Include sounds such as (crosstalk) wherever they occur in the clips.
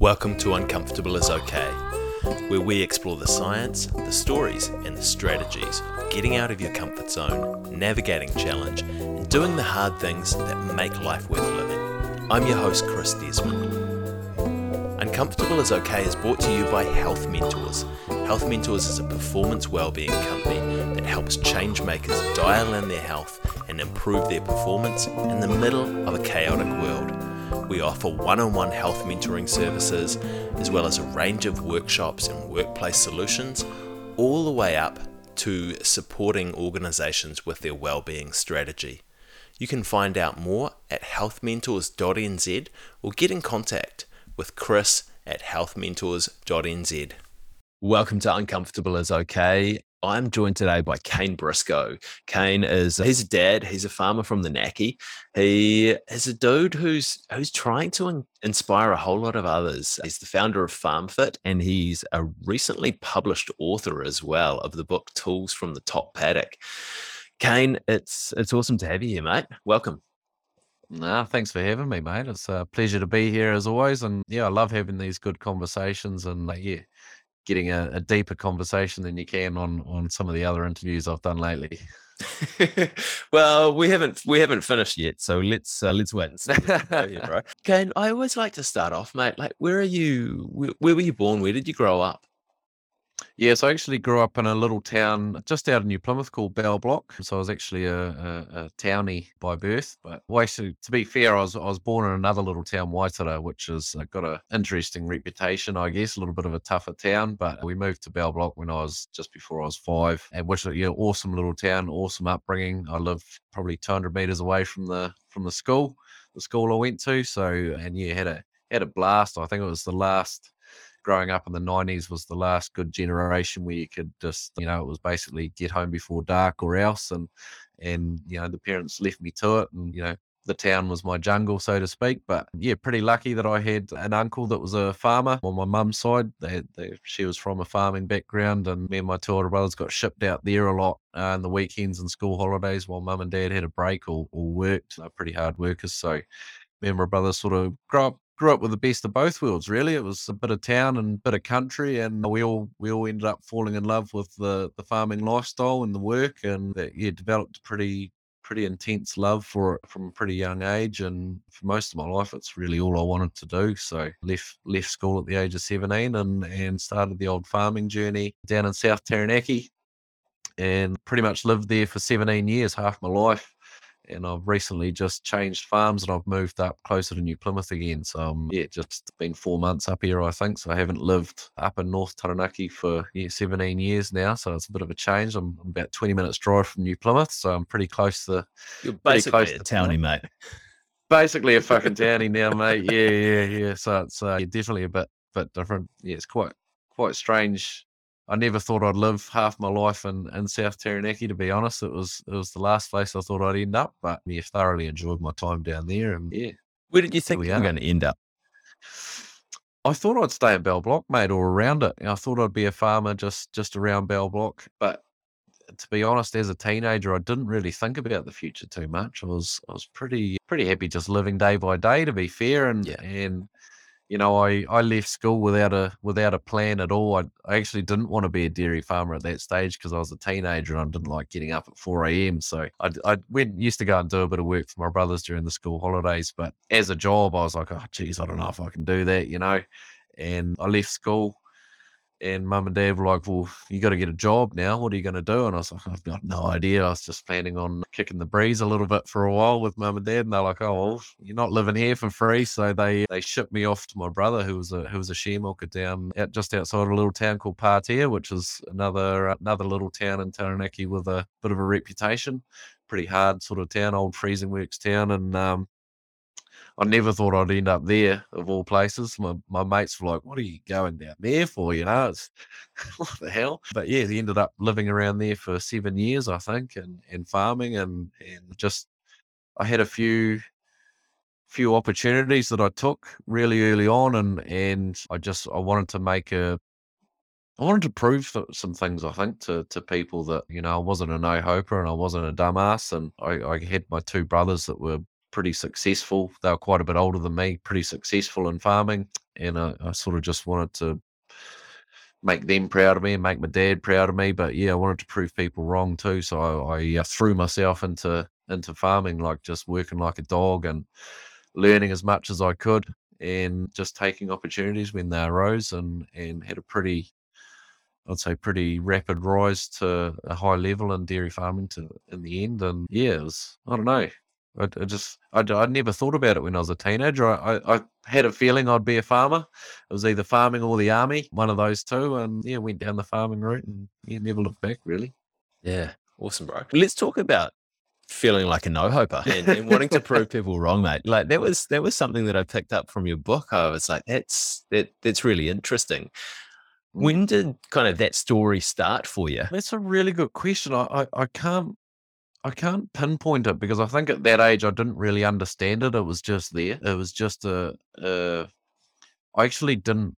Welcome to Uncomfortable is Okay, where we explore the science, the stories, and the strategies of getting out of your comfort zone, navigating challenge, and doing the hard things that make life worth living. I'm your host, Chris Desmond. Uncomfortable is Okay is brought to you by Health Mentors. Health Mentors is a performance wellbeing company that helps change makers dial in their health and improve their performance in the middle of a chaotic world. We offer one on one health mentoring services, as well as a range of workshops and workplace solutions, all the way up to supporting organizations with their wellbeing strategy. You can find out more at healthmentors.nz or get in contact with Chris at healthmentors.nz. Welcome to Uncomfortable is Okay. I'm joined today by Kane Briscoe. Kane is he's a dad. He's a farmer from the Naki. He is a dude who's who's trying to in, inspire a whole lot of others. He's the founder of FarmFit, and he's a recently published author as well of the book Tools from the Top Paddock. Kane, it's it's awesome to have you here, mate. Welcome. Nah, thanks for having me, mate. It's a pleasure to be here as always, and yeah, I love having these good conversations and like, yeah, getting a, a, deeper conversation than you can on on some of the other interviews I've done lately. (laughs) well, we haven't we haven't finished yet, so let's uh, let's wait. (laughs) Okay, (laughs) I always like to start off, mate. Like, where are you? Where, where were you born? Where did you grow up? Yes, I actually grew up in a little town just out of New Plymouth called Bell Block. So I was actually a, a, a townie by birth. But well, actually, to be fair, I was I was born in another little town, Waitara, which has uh, got an interesting reputation, I guess, a little bit of a tougher town. But we moved to Bell Block when I was just before I was five, and which yeah, awesome little town, awesome upbringing. I live probably 200 meters away from the from the school, the school I went to. So and yeah, had a had a blast. I think it was the last growing up in the 90s was the last good generation where you could just you know it was basically get home before dark or else and and you know the parents left me to it and you know the town was my jungle, so to speak. But yeah, pretty lucky that I had an uncle that was a farmer on my mum's side. They, they, she was from a farming background, and me and my two older brothers got shipped out there a lot uh, the weekends and school holidays while mum and dad had a break or, or worked. They're pretty hard workers. So me and my brothers sort of grew up grew up with the best of both worlds. Really, it was a bit of town and a bit of country, and we all we all ended up falling in love with the the farming lifestyle and the work, and that, yeah, developed pretty pretty intense love for it from a pretty young age. And for most of my life, it's really all I wanted to do. So left left school at the age of seventeen, and and started the old farming journey down in South Taranaki, and pretty much lived there for seventeen years, half my life and I've recently just changed farms and I've moved up closer to New Plymouth again. So um, yeah, just been four months up here, I think. So I haven't lived up in North Taranaki for yeah, 17 years now. So it's a bit of a change. I'm, I'm about 20 minutes drive from New Plymouth, so I'm pretty close to. You're basically close a townie, mate. Basically a fucking townie (laughs) now, mate. Yeah, yeah, yeah. So it's uh, definitely a bit bit different. Yeah, it's quite quite strange I never thought I'd live half my life in, in South Taranaki. To be honest, it was it was the last place I thought I'd end up. But yeah, thoroughly enjoyed my time down there. And yeah, where did you think you were going to end up? I thought I'd stay in Bell Block, mate, or around it. I thought I'd be a farmer just just around Bell Block. But to be honest, as a teenager, I didn't really think about the future too much. I was I was pretty pretty happy just living day by day. To be fair, and yeah. and you know, I, I left school without a without a plan at all. I, I actually didn't want to be a dairy farmer at that stage because I was a teenager and I didn't like getting up at 4 a.m. So I, I went used to go and do a bit of work for my brothers during the school holidays. But as a job, I was like, oh, geez, I don't know if I can do that, you know. And I left school and mum and dad were like, Well, you got to get a job now. What are you going to do? And I was like, I've got no idea. I was just planning on kicking the breeze a little bit for a while with mum and dad. And they're like, Oh, well, you're not living here for free. So they they shipped me off to my brother, who was a who was a share milker down out just outside a little town called Patea, which is another another little town in Taranaki with a bit of a reputation. Pretty hard sort of town, old freezing works town. And um, I never thought I'd end up there of all places. My my mates were like, "What are you going down there for?" You know, it's (laughs) what the hell. But yeah, he ended up living around there for seven years, I think, and and farming and and just I had a few few opportunities that I took really early on, and and I just I wanted to make a I wanted to prove some things, I think, to, to people that, you know, I wasn't a no hoper and I wasn't a dumbass. And I, I had my two brothers that were pretty successful. They were quite a bit older than me, pretty successful in farming, and I, I sort of just wanted to make them proud of me and make my dad proud of me. But yeah, I wanted to prove people wrong too, so I, I uh, threw myself into into farming, like just working like a dog and learning as much as I could, and just taking opportunities when they arose, and and had a pretty I'd say pretty rapid rise to a high level in dairy farming to in the end. And yeah, it was I don't know. I, I just I, I never thought about it when I was a teenager. I, I, I had a feeling I'd be a farmer. It was either farming or the army, one of those two. And yeah, went down the farming route and yeah, never looked back really. Yeah, awesome, bro. Let's talk about feeling like a no hoper (laughs) and, and, wanting to prove people wrong, mate. Like that was that was something that I picked up from your book. I was like, that's that that's really interesting. Mm. When did kind of that story start for you? That's a really good question. I, I, I can't I can't pinpoint it because I think at that age I didn't really understand it. It was just there. It was just a, a I actually didn't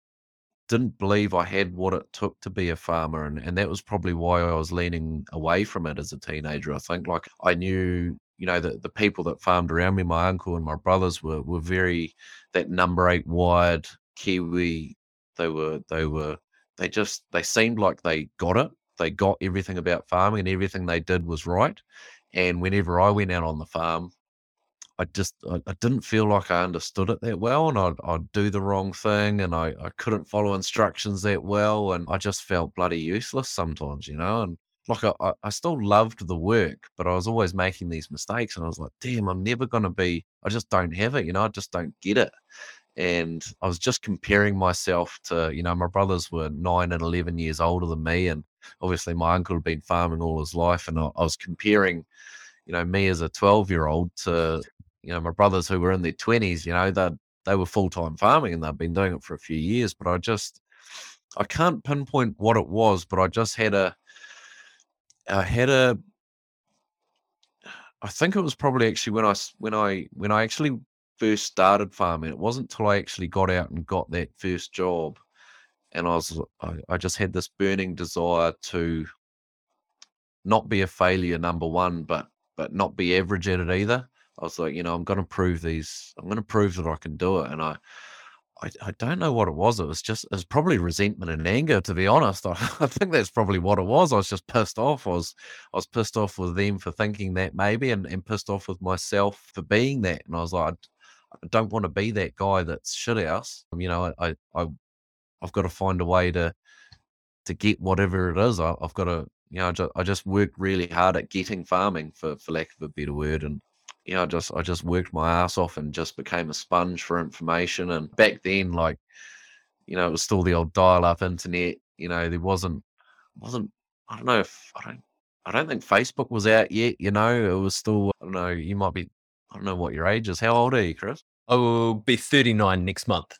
didn't believe I had what it took to be a farmer and, and that was probably why I was leaning away from it as a teenager. I think like I knew, you know, the, the people that farmed around me, my uncle and my brothers were were very that number eight wire Kiwi. They were they were they just they seemed like they got it. They got everything about farming and everything they did was right. And whenever I went out on the farm, I just I, I didn't feel like I understood it that well, and I'd, I'd do the wrong thing, and I, I couldn't follow instructions that well, and I just felt bloody useless sometimes, you know. And like I, I still loved the work, but I was always making these mistakes, and I was like, damn, I'm never gonna be. I just don't have it, you know. I just don't get it and I was just comparing myself to, you know, my brothers were nine and 11 years older than me. And obviously, my uncle had been farming all his life. And I, I was comparing, you know, me as a 12 year old to, you know, my brothers who were in their 20s, you know, that they were full time farming and they've been doing it for a few years. But I just, I can't pinpoint what it was, but I just had a, I had a, I think it was probably actually when I when I when I actually first started farming. It wasn't till I actually got out and got that first job, and I was I, I just had this burning desire to not be a failure, number one, but but not be average at it either. I was like, you know, I'm going to prove these. I'm going to prove that I can do it, and I. I, I don't know what it was. It was just, it was probably resentment and anger, to be honest. I, (laughs) I think that's probably what it was. I was just pissed off. I was, I was pissed off with them for thinking that maybe, and, and pissed off with myself for being that. And I was like, I don't want to be that guy that's shit house. You know, I, I, I've got to find a way to, to get whatever it is. I, have got to, you know, I just, I just worked really hard at getting farming, for, for lack of a better word, and you know, I just, I just worked my ass off and just became a sponge for information. And back then, like, you know, it was still the old dial-up internet. You know, there wasn't, wasn't, I don't know if I don't, I don't think Facebook was out yet. You know, it was still, I don't know. You might be I don't know what your age is. How old are you, Chris? I will be 39 next month.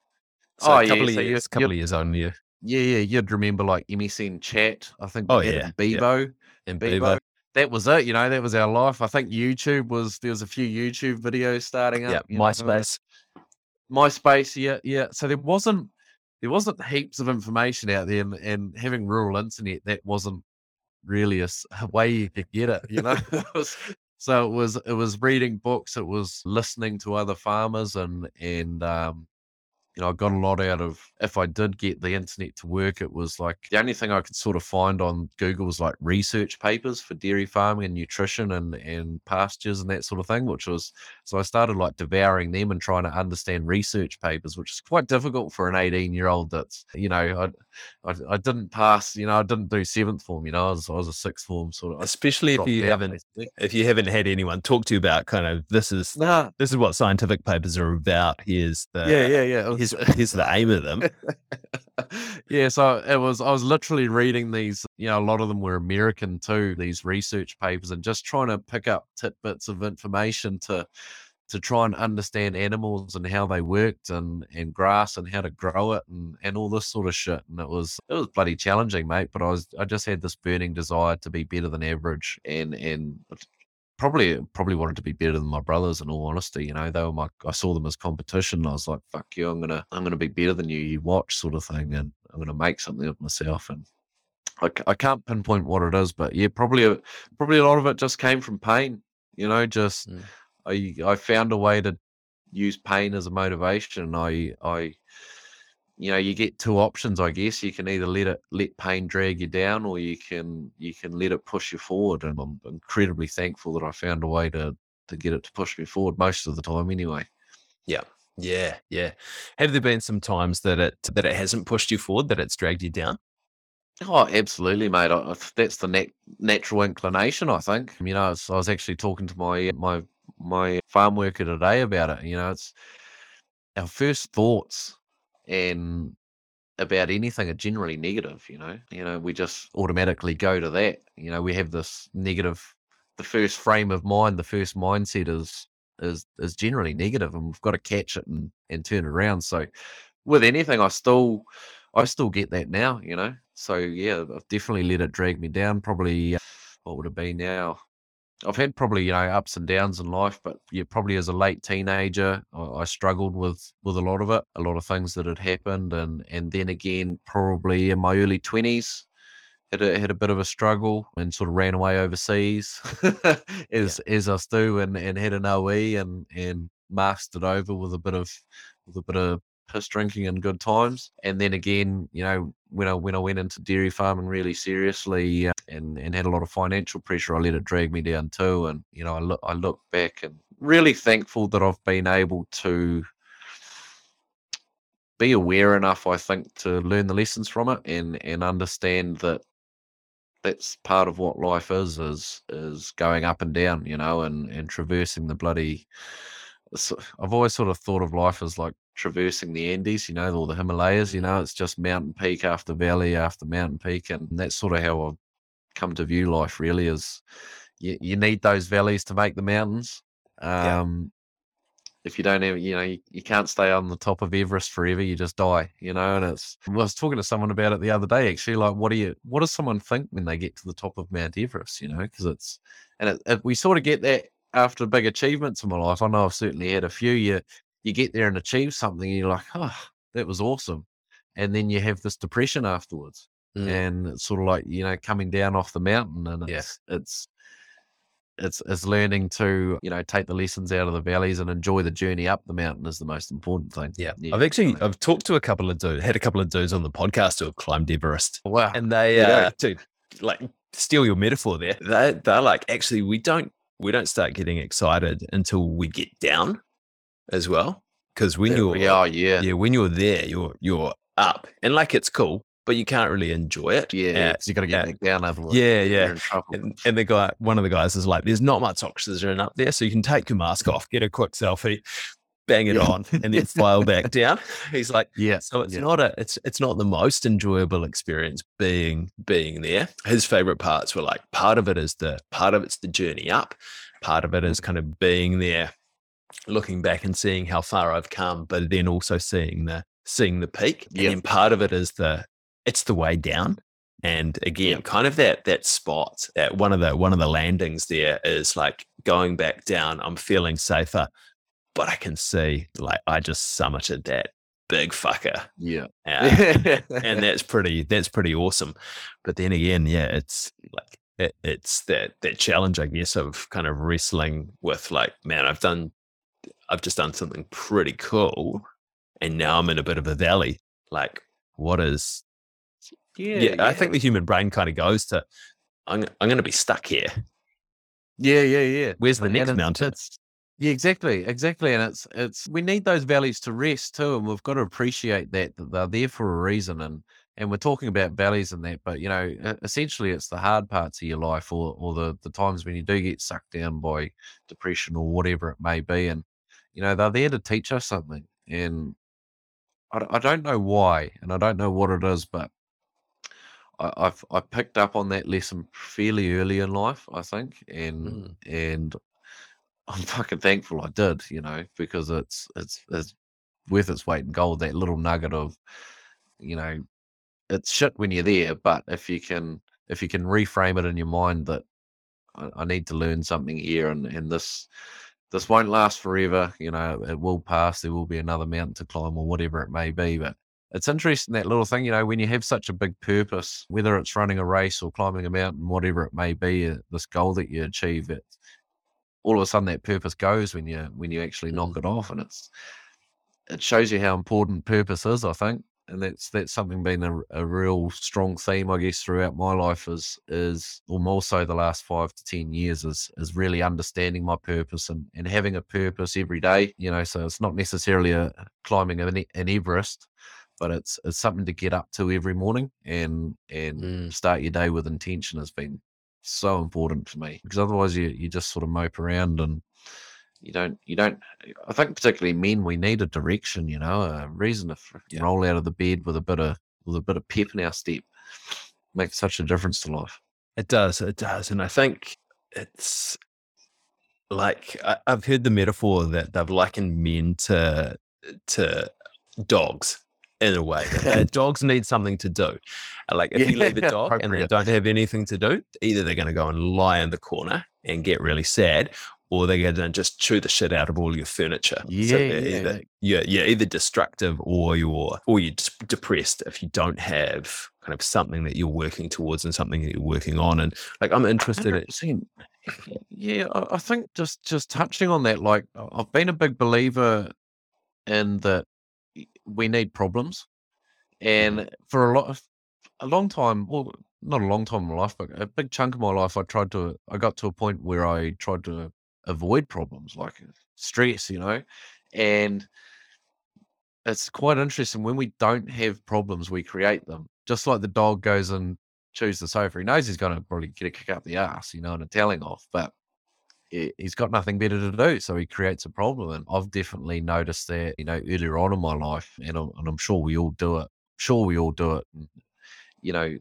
So oh, a couple yeah, of so years, couple of years on you. Yeah, yeah. You'd remember like MSN chat. I think. Oh yeah, Bebo and Bebo. Bebo. That was it. You know, that was our life. I think YouTube was there was a few YouTube videos starting up. Yeah, MySpace. Know? MySpace. Yeah, yeah. So there wasn't there wasn't heaps of information out there, and, and having rural internet that wasn't really a, a, (laughs) way you could get it. You know, (laughs) it was so it was it was reading books, it was listening to other farmers, and and um, you know, I got a lot out of if I did get the internet to work, it was like the only thing I could sort of find on Google was like research papers for dairy farming and nutrition and, and pastures and that sort of thing, which was so I started like devouring them and trying to understand research papers, which is quite difficult for an 18 year old that's, you know, I, I, I didn't pass, you know, I didn't do seventh form, you know, I was, I was a sixth form sort of. Especially if you haven't, if you haven't had anyone talk to you about kind of this is, nah. this is what scientific papers are about. Here's the, yeah, yeah, yeah here's, here's the aim of them. (laughs) yeah, so it was. I was literally reading these. You know, a lot of them were American too. These research papers, and just trying to pick up tidbits of information to to try and understand animals and how they worked and and grass and how to grow it and and all this sort of shit and it was it was bloody challenging mate but i was i just had this burning desire to be better than average and and probably probably wanted to be better than my brothers. In all honesty, you know, they were my. I saw them as competition. I was like, "Fuck you! I'm gonna I'm gonna be better than you. You watch, sort of thing, and I'm gonna make something of myself." And I, I can't pinpoint what it is, but yeah, probably a, probably a lot of it just came from pain. You know, just mm. I I found a way to use pain as a motivation. I I you know you get two options i guess you can either let it let pain drag you down or you can you can let it push you forward and i'm incredibly thankful that i found a way to to get it to push me forward most of the time anyway yeah yeah yeah have there been some times that it that it hasn't pushed you forward that it's dragged you down Oh, absolutely, mate. I, that's the nat- natural inclination, I think. You know, I was, I was actually talking to my my my farm worker today about it. You know, it's our first thoughts and about anything are generally negative, you know. You know, we just automatically go to that. You know, we have this negative the first frame of mind, the first mindset is is is generally negative and we've got to catch it and, and turn it around. So with anything I still I still get that now, you know. So yeah, I've definitely let it drag me down. Probably uh, what would it be now? I've had probably you know ups and downs in life, but yeah, probably as a late teenager, I, I, struggled with with a lot of it, a lot of things that had happened, and and then again, probably in my early twenties, had a, had a bit of a struggle and sort of ran away overseas, (laughs) as yeah. as us do, and and had an OE and and masked it over with a bit of with a bit of piss drinking and good times. And then again, you know, when I when I went into dairy farming really seriously uh, and and had a lot of financial pressure, I let it drag me down too. And you know, I look I look back and really thankful that I've been able to be aware enough, I think, to learn the lessons from it and and understand that that's part of what life is is is going up and down, you know, and and traversing the bloody. I've always sort of thought of life as like traversing the Andes, you know, or the Himalayas, you know, it's just mountain peak after valley after mountain peak. And that's sort of how I've come to view life really is you, you need those valleys to make the mountains. Um, yeah. If you don't have, you know, you, you, can't stay on the top of Everest forever. You just die, you know. And it's. I was talking to someone about it the other day. Actually, like, what do you? What does someone think when they get to the top of Mount Everest? You know, because it's, and it, it, we sort of get that after big achievements in my life. I know I've certainly had a few. You you get there and achieve something, and you're like, oh, that was awesome. And then you have this depression afterwards. Mm. And it's sort of like, you know, coming down off the mountain and it's, it's, it's, it's learning to, you know, take the lessons out of the valleys and enjoy the journey up the mountain is the most important thing. Yeah. yeah. I've actually, I've talked to a couple of dudes, had a couple of dudes on the podcast who have climbed Everest. Wow. And they, uh, dude, like, steal your metaphor there. They, they're like, actually, we don't, we don't start getting excited until we get down as well. Because when you're yeah, yeah, yeah, when you're there, you're you're up and like it's cool, but you can't really enjoy it. Yeah, you got to get back down otherwise. Yeah, yeah. And, and, the guy, one of the guys, is like, "There's not much oxygen up there, so you can take your mask off, get a quick selfie, bang it yeah. on, and then file back (laughs) down." He's like, "Yeah." So it's yeah. not a, it's it's not the most enjoyable experience being being there. His favorite parts were like part of it is the part of it's the journey up, part of it is mm. kind of being there looking back and seeing how far I've come, but then also seeing the seeing the peak. Yeah. And part of it is the it's the way down. And again, yeah. kind of that that spot at one of the one of the landings there is like going back down. I'm feeling safer, but I can see like I just summited that big fucker. Yeah, uh, and (laughs) that's pretty that's pretty awesome. But then again, yeah, it's like it, it's that that challenge, I guess, of kind of wrestling with like, man, I've done I've just done something pretty cool, and now I'm in a bit of a valley. Like, what is? Yeah, yeah, yeah. I think the human brain kind of goes to, I'm I'm going to be stuck here. Yeah, yeah, yeah. Where's the next mountain? Yeah, exactly, exactly. And it's it's we need those valleys to rest too, and we've got to appreciate that that they're there for a reason. And and we're talking about valleys and that, but you know, essentially, it's the hard parts of your life, or or the the times when you do get sucked down by depression or whatever it may be. And you know, they're there to teach us something. And I, I don't know why, and I don't know what it is, but I, I've I picked up on that lesson fairly early in life, I think, and mm. and (laughs) I'm fucking thankful I did, you know, because it's it's it's worth its weight in gold. That little nugget of, you know, it's shit when you're there, but if you can if you can reframe it in your mind that I, I need to learn something here, and and this this won't last forever. You know, it will pass. There will be another mountain to climb or whatever it may be. But it's interesting that little thing, you know, when you have such a big purpose, whether it's running a race or climbing a mountain, whatever it may be, uh, this goal that you achieve, it, all of a sudden that purpose goes when you when you actually knock Mm. it off, and it's it shows you how important purpose is. I think, and that's that's something been a, a real strong theme, I guess, throughout my life is is or more so the last five to ten years is is really understanding my purpose and and having a purpose every day. You know, so it's not necessarily a climbing an, an Everest, but it's it's something to get up to every morning and and Mm. start your day with intention has been so important for me because otherwise you you just sort of mope around and you don't you don't i think particularly men we need a direction you know a reason to Yeah. roll out of the bed with a bit of with a bit of pep in our step makes such a difference to life It does. It does. And I think it's like I, I've heard the metaphor that they've likened men to to dogs in a way. Uh, (laughs) dogs need something to do. Like if you leave a (laughs) dog and they don't have anything to do, either they're going to go and lie in the corner and get really sad, or they're going to just chew the shit out of all your furniture. Yeah, they're yeah, either, you're, you're either destructive or you're or you're depressed if you don't have kind of something that you're working towards and something that you're working on. And like I'm interested 100%. Yeah, I, I think just just touching on that, like I've been a big believer in that we need problems, and mm-hmm. for a lot of a long time, well, not a long time in my life, but a big chunk of my life, I tried to, I got to a point where I tried to avoid problems, like uh, stress, you know, and it's quite interesting when we don't have problems, we create them. Just like the dog goes and chews the sofa, he knows he's going to probably get a kick up the ass, you know, and a telling off, but he- he's got nothing better to do, so he creates a problem. And I've definitely noticed that, you know, earlier on in my life, and I'm, and I'm sure we all do it. Sure, we all do it. And, you know,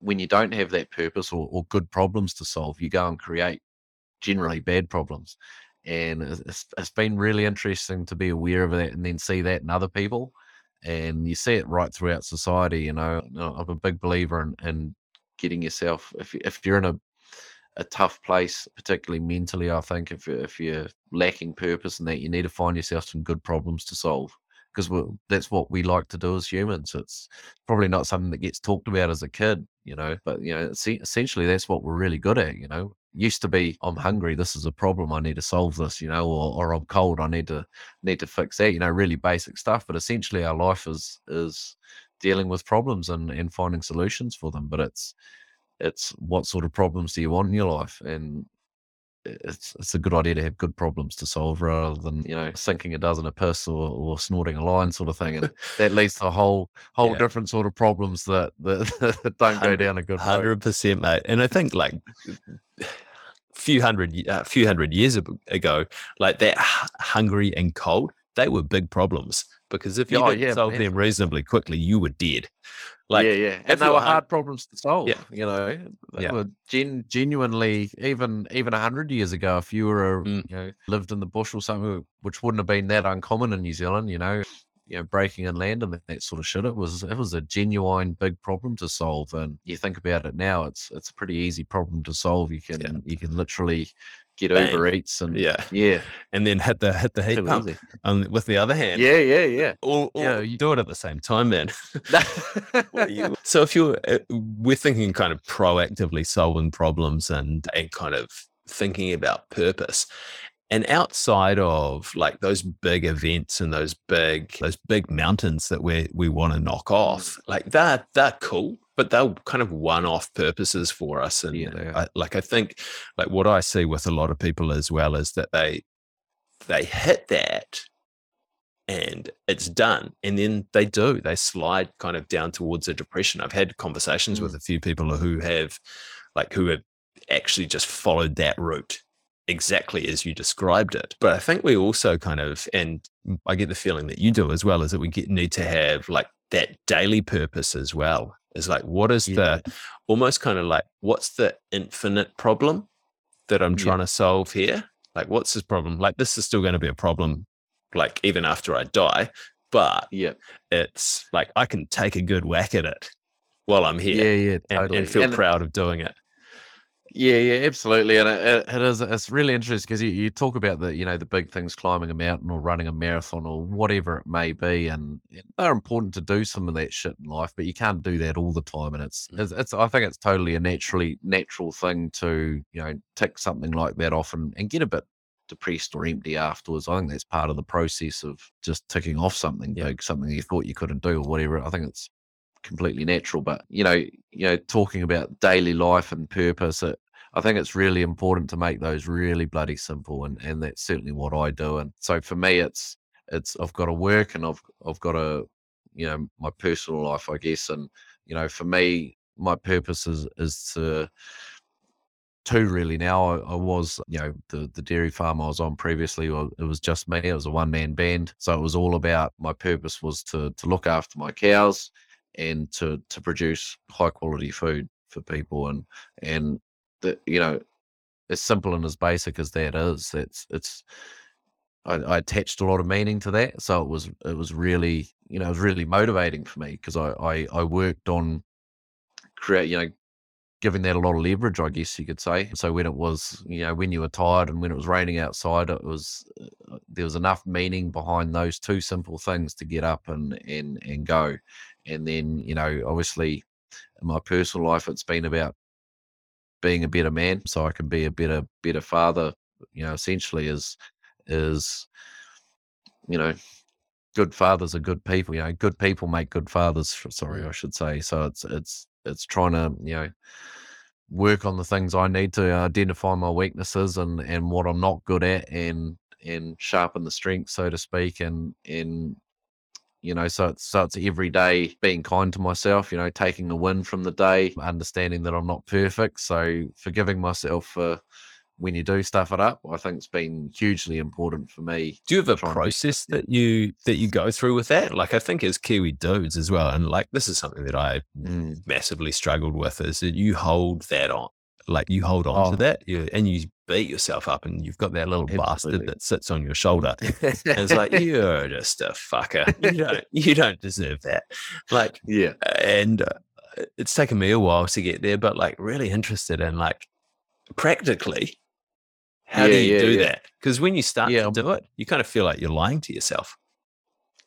when you don't have that purpose or, or good problems to solve, you go and create generally bad problems. And it's, it's- been really interesting to be aware of that and then see that in other people. And you see it right throughout society. You know, I'm a big believer in, in getting yourself, if, if you're in a, a tough place, particularly mentally, I think if, if you're lacking purpose and that, you need to find yourself some good problems to solve because that's what we like to do as humans. It's probably not something that gets talked about as a kid, you know, but you know, essentially that's what we're really good at, you know. Used to be, I'm hungry. This is a problem. I need to solve this, you know, or, or I'm cold. I need to need to fix that. You know, really basic stuff. But essentially, our life is is dealing with problems and and finding solutions for them. But it's it's what sort of problems do you want in your life, and it's it's a good idea to have good problems to solve rather than you know sinking a dozen of piss or, or snorting a line sort of thing and (laughs) that leads to a whole whole Yeah. different sort of problems that that, (laughs) that don't go down a good. Hundred percent, mate. And I think like a few hundred, a few hundred years ago, like that hu- hungry and cold, they were big problems because if you Oh, didn't yeah, solve them reasonably quickly, you were dead. Like yeah, yeah, and they were hard problems to solve. Yeah. you know, they Yeah. were gen- genuinely even even a hundred years ago. If you were a, Mm. you know lived in the bush or something, which wouldn't have been that uncommon in New Zealand, you know, you know, breaking in land and that, that sort of shit. It was it was a genuine big problem to solve. And you think about it now, it's it's a pretty easy problem to solve. You can Yeah. you can literally get Bang. Uber Eats and yeah, yeah, (laughs) and then hit the hit the heat too pump um, with the other hand. yeah, yeah, yeah. Or, or Yeah, you- do it at the same time, man. (laughs) So if you're uh, we're thinking kind of proactively solving problems and and kind of thinking about purpose and outside of like those big events and those big those big mountains that we we want to knock off like that they're cool but they're kind of one-off purposes for us and Yeah. I, like i think like what i see with a lot of people as well is that they they hit that and it's done and then they do they slide kind of down towards a depression. I've had conversations mm. with a few people who have like who have actually just followed that route exactly as you described it but i think we also kind of and i get the feeling that you do as well is that we get, need to have like that daily purpose as well is like what is Yeah. the almost kind of like what's the infinite problem that i'm Yeah. trying to solve here? Like what's this problem? Like this is still going to be a problem like even after i die but yeah, it's like i can take a good whack at it while i'm here yeah, yeah, and, and feel And- proud of doing it Yeah, yeah, absolutely, and it, it, is. It's really interesting because you, you talk about the you know the big things, climbing a mountain or running a marathon or whatever it may be, and they're important to do some of that shit in life, but you can't do that all the time. And it's Mm. it's, it's I think it's totally a naturally natural thing to you know tick something like that off and, and get a bit depressed or empty afterwards. I think that's part of the process of just ticking off something Yeah. big, something you thought you couldn't do or whatever. I think it's completely natural. But you know, you know, talking about daily life and purpose, it, I think it's really important to make those really bloody simple, and and that's certainly what I do. And so for me, it's it's I've got to work and I've I've got to you know my personal life, I guess, and you know, for me, my purpose is is to two really now. I, I was, you know, the the dairy farm I was on previously. It was just me. It was a one man band, so it was all about my purpose was to to look after my cows and to to produce high quality food for people and and you know as simple and as basic as that is it's it's I, I attached a lot of meaning to that so it was it was really you know it was really motivating for me because I, I i worked on create you know giving that a lot of leverage i guess you could say. So when it was you know when you were tired and when it was raining outside it was uh, there was enough meaning behind those two simple things to get up and and and go. And then you know obviously in my personal life it's been about being a better man so i can be a better better father you know essentially is is you know good fathers are good people you know good people make good fathers sorry mm. i should say. So it's it's it's trying to you know work on the things i need to identify my weaknesses and and what i'm not good at and and sharpen the strength so to speak and and you know so it's so it's every day being kind to myself you know taking the win from the day understanding that i'm not perfect so forgiving myself for when you do stuff it up i think it's been hugely important for me Do you have a Try and be- process that you that you go through with that? Like I think as Kiwi dudes as well, and like this is something that I Mm. massively struggled with is that you hold that on, like you hold on Oh. to that, you, and you beat yourself up, and you've got that little bastard that sits on your shoulder. And it's like (laughs) you're just a fucker. You don't you don't deserve that. Like yeah and uh, it's taken me a while to get there, but like really interested in like practically how do you yeah, do yeah. that? Because when you start Yeah, to do it, you kind of feel like you're lying to yourself.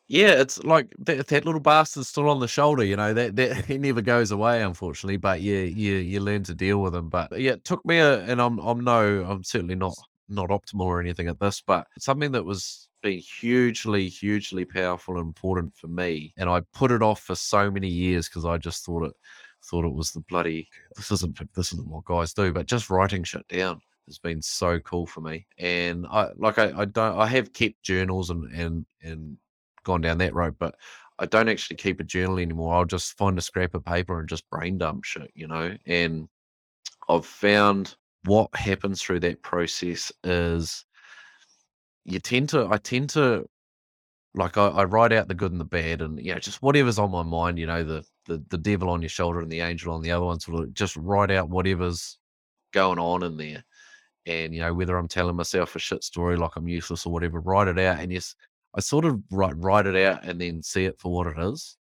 Yeah, it's like that, that little bastard's still on the shoulder, you know. That that (laughs) he never goes away, unfortunately. But yeah, you you learn to deal with him. But yeah, it took me a, and I'm I'm no, I'm certainly not not optimal or anything at this, but something that was been hugely hugely powerful and important for me, and I put it off for so many years because I just thought it thought it was the bloody this isn't this isn't what guys do, but just writing shit down has been so cool for me. And I like I, I don't I have kept journals and and and gone down that road, but I don't actually keep a journal anymore. I'll just find a scrap of paper and just brain dump shit, you know. And I've found what happens through that process is you tend to I tend to like I, I write out the good and the bad and you know just whatever's on my mind, you know, the the the devil on your shoulder and the angel on the other one, sort of just write out whatever's going on in there. And you know, whether I'm telling myself a shit story like I'm useless or whatever, write it out. And yes, I sort of write write it out and then see it for what it is.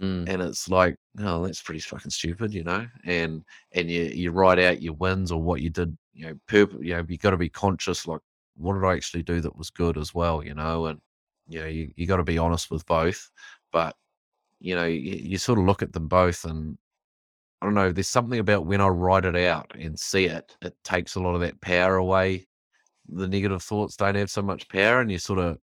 Mm. And it's like, oh, that's pretty fucking stupid, you know. And and you you write out your wins or what you did, you know, perp- you know, you got to be conscious. Like, what did I actually do that was good as well, you know? And you know, you you got to be honest with both. But you know, you, you sort of look at them both and I don't know, there's something about when I write it out and see it, it takes a lot of that power away. The negative thoughts don't have so much power, and you sort of,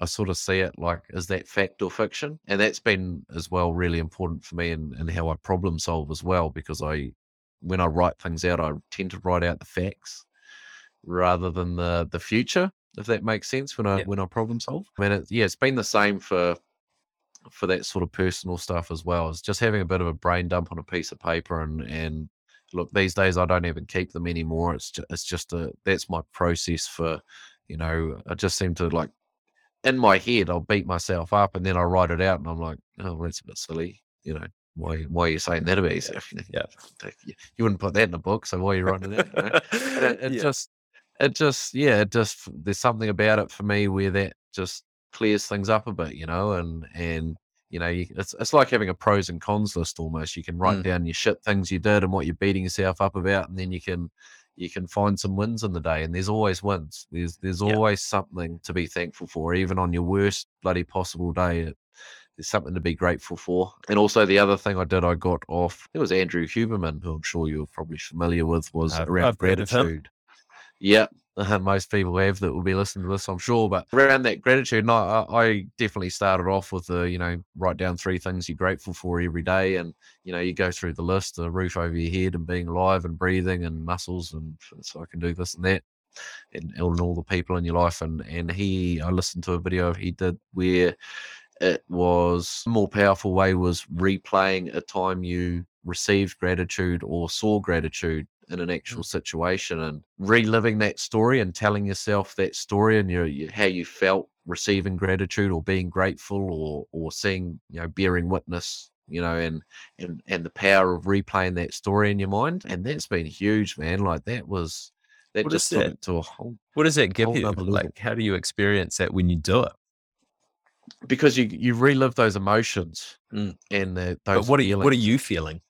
I sort of see it like, is that fact or fiction? And that's been as well really important for me and and how I problem solve as well, because I, when I write things out, I tend to write out the facts rather than the the future, if that makes sense. When I Yeah. when I problem solve, I mean, it, yeah, it's been the same for for that sort of personal stuff as well. It's just having a bit of a brain dump on a piece of paper and and look, these days I don't even keep them anymore. It's just, it's just a that's my process for, you know, I just seem to like in my head I'll beat myself up and then I write it out and I'm like, oh, well, that's a bit silly, you know. Why why are you saying that about yourself? (laughs) You, Yeah. (laughs) you you wouldn't put that in a book, so why are you writing it out? You know? And it, (laughs) it Yeah. just it just yeah it just there's something about it for me where that just clears things up a bit you know and and you know you, it's it's like having a pros and cons list almost you can write Mm. down your shit things you did and what you're beating yourself up about and then you can you can find some wins in the day and there's always wins there's there's Yeah. always something to be thankful for even on your worst bloody possible day it, there's something to be grateful for. And also the other thing I did, I got off. It was Andrew Huberman, who I'm sure you're probably familiar with, was I've- around I've gratitude. Yeah, most people have that will be listening to this, I'm sure. But around that gratitude, I, I definitely started off with the, you know, write down three things you're grateful for every day. And, you know, you go through the list, the roof over your head and being alive and breathing and muscles. And so I can do this and that. And, and all the people in your life. And, and he, I listened to a video he did where it was more powerful way was replaying a time you received gratitude or saw gratitude in an Mm. actual situation and reliving that story and telling yourself that story and your, your how you felt receiving gratitude or being grateful or or seeing you know bearing witness you know and and and the power of replaying that story in your mind and that's been huge man like that was that What just took that? it to a whole What does that give you? Like, how do you experience that when you do it? because you you relive those emotions Mm. and the, But those what are you, what are you feeling?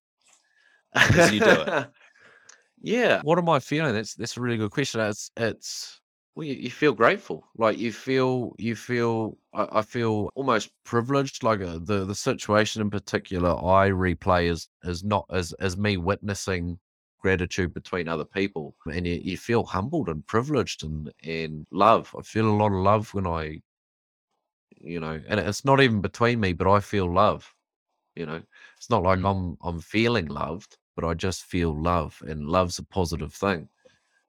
(laughs) as you do it? Yeah. What am I feeling? That's that's a really good question. It's it's well, you, you feel grateful. Like you feel you feel I, I feel almost privileged. Like uh, the the situation in particular, I replay is is not as as me witnessing gratitude between other people, and you, you feel humbled and privileged and and love. I feel a lot of love when I, you know, and it's not even between me, but I feel love. You know, it's not like Mm. I'm I'm feeling loved, but I just feel love, and love's a positive thing.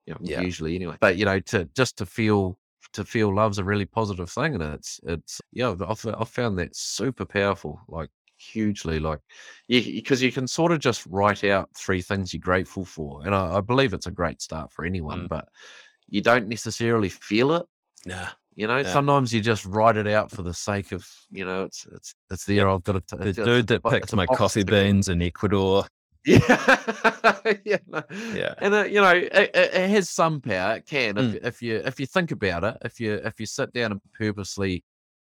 You know, Yeah. usually anyway. But you know, to just to feel to feel love's a really positive thing, and it's it's yeah, I've I've found that super powerful, like hugely, like because you can sort of just write out three things you're grateful for, and I, I believe it's a great start for anyone, Mm. but you don't necessarily feel it. Nah. You know, Yeah. sometimes you just write it out for the sake of, you know, it's it's it's there. I've got to. The dude that picked my coffee beans in Ecuador. (laughs) Yeah, (laughs) yeah, no. Yeah. and uh, you know, it, it, has some power. It can if, Mm. if you if you think about it. If you if you sit down and purposely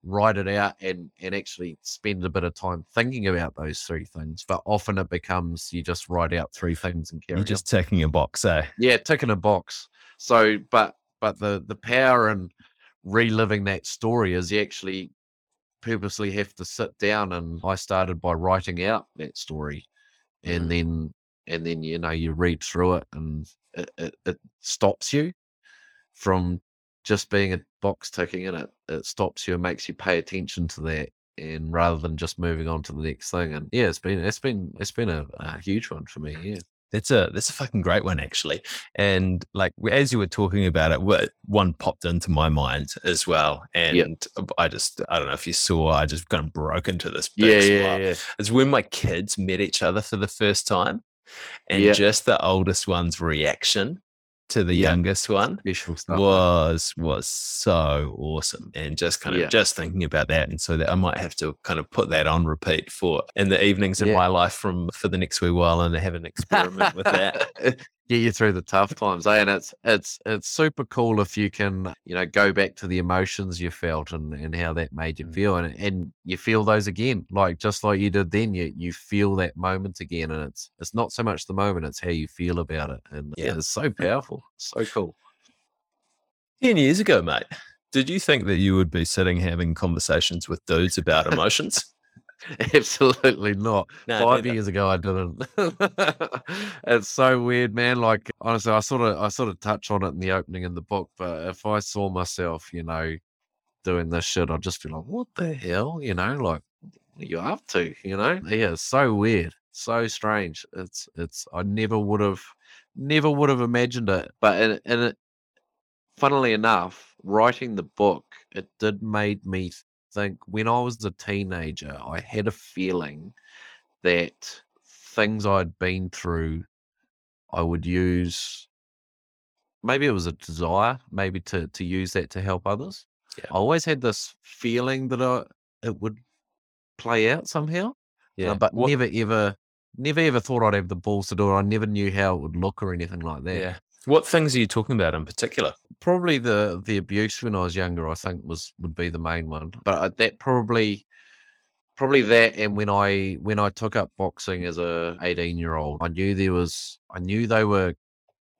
write it out and and actually spend a bit of time thinking about those three things. But often it becomes you just write out three things and carry You're on. just ticking a box, eh? Yeah, ticking a box. So, but but the the power in reliving that story is you actually purposely have to sit down. And I started by writing out that story, and Mhm. then and then you know you read through it, and it, it, it stops you from just being a box ticking, and it it stops you and makes you pay attention to that. And rather than just moving on to the next thing, and yeah, it's been it's been it's been a, a huge one for me. Yeah. That's a that's a fucking great one actually. And like as you were talking about it, one popped into my mind as well. And I just I don't know if you saw, I just kind of broke into this Yeah, yeah, yeah. It's when my kids met each other for the first time, and Yeah. just the oldest one's reaction to the Yeah. youngest one stuff. was was so awesome and just kind of Yeah. just thinking about that and so that i might have to kind of put that on repeat for in the evenings in my life from for the next wee while and have an (laughs) experiment with that Get you through the tough times, eh? And it's it's it's super cool if you can, you know, go back to the emotions you felt and, and how that made you Mm. feel, and and you feel those again, like just like you did then. You you feel that moment again, and it's it's not so much the moment; it's how you feel about it, and yeah, Yeah. it's so powerful, so cool. 10 years ago mate did you think that you would be sitting having conversations with dudes about emotions (laughs) Absolutely not. No, Five neither. years ago, I didn't. (laughs) it's so weird, man. Like honestly, I sort of, I sort of touch on it in the opening in the book. But if I saw myself, you know, doing this shit, I'd just be like, "What the hell?" You know, like, what are you up to? You know? Yeah, it's so weird, so strange. It's, it's. I never would have, never would have imagined it. But and and it, funnily enough, writing the book, it did made me think when I was a teenager, I had a feeling that things I'd been through, I would use. Maybe it was a desire, maybe to to use that to help others. Yeah. I always had this feeling that I it would play out somehow, uh, yeah but What- never ever, never ever thought I'd have the balls to do it. I never knew how it would look or anything like that. yeah what things are you talking about in particular probably the the abuse when I was younger. I think was would be the main one, but uh, that probably probably that. And when I when I took up boxing as a eighteen year old, I knew there was I knew they were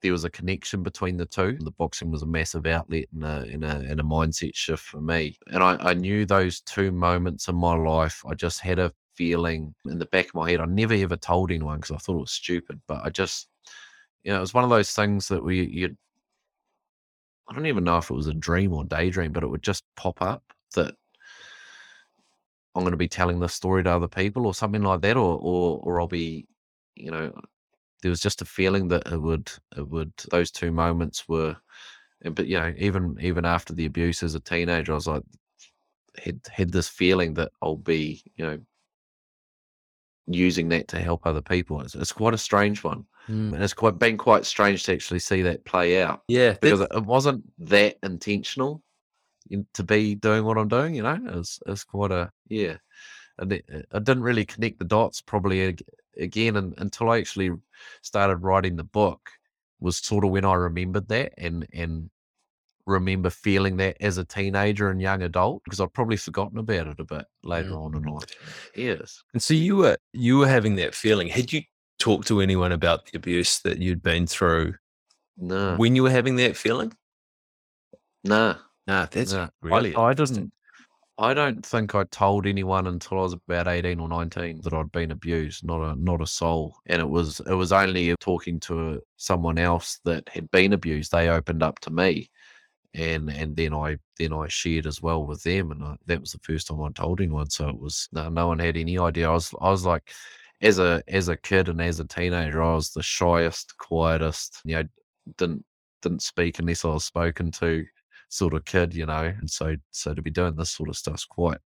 there was a connection between the two. The boxing was a massive outlet and a and a, and a mindset shift for me. And I, I knew those two moments in my life. I just had a feeling in the back of my head. I never ever told anyone because I thought it was stupid, but I just you know, it was one of those things that we you I don't even know if it was a dream or daydream, but it would just pop up that I'm going to be telling this story to other people or something like that, or or or I'll be, you know, there was just a feeling that it would it would those two moments were, but you know, even even after the abuse as a teenager, I was like had had this feeling that I'll be, you know, using that to help other people. It's, it's quite a strange one. Mm. And it's quite been quite strange to actually see that play out Yeah, because it, wasn't that intentional in, to be doing what I'm doing. You know, it's it's quite a yeah. And it, I didn't really connect the dots probably again un, until I actually started writing the book. Was sort of when I remembered that and and remember feeling that as a teenager and young adult because I'd probably forgotten about it a bit later Mm. on in life. Yes. And so you were you were having that feeling. Had you talked to anyone about the abuse that you'd been through No. when you were having that feeling? No. Nah, that's no. really I, I didn't I don't think I told anyone until I was about eighteen or nineteen that I'd been abused. Not a not a soul. And it was it was only talking to someone else that had been abused. They opened up to me, and and then I then I shared as well with them. And I, that was the first time I told anyone. So it was no no one had any idea. I was I was like, as a as a kid and as a teenager, I was the shyest, quietest. You know, didn't didn't speak unless I was spoken to sort of kid, you know. And so so to be doing this sort of stuff's quite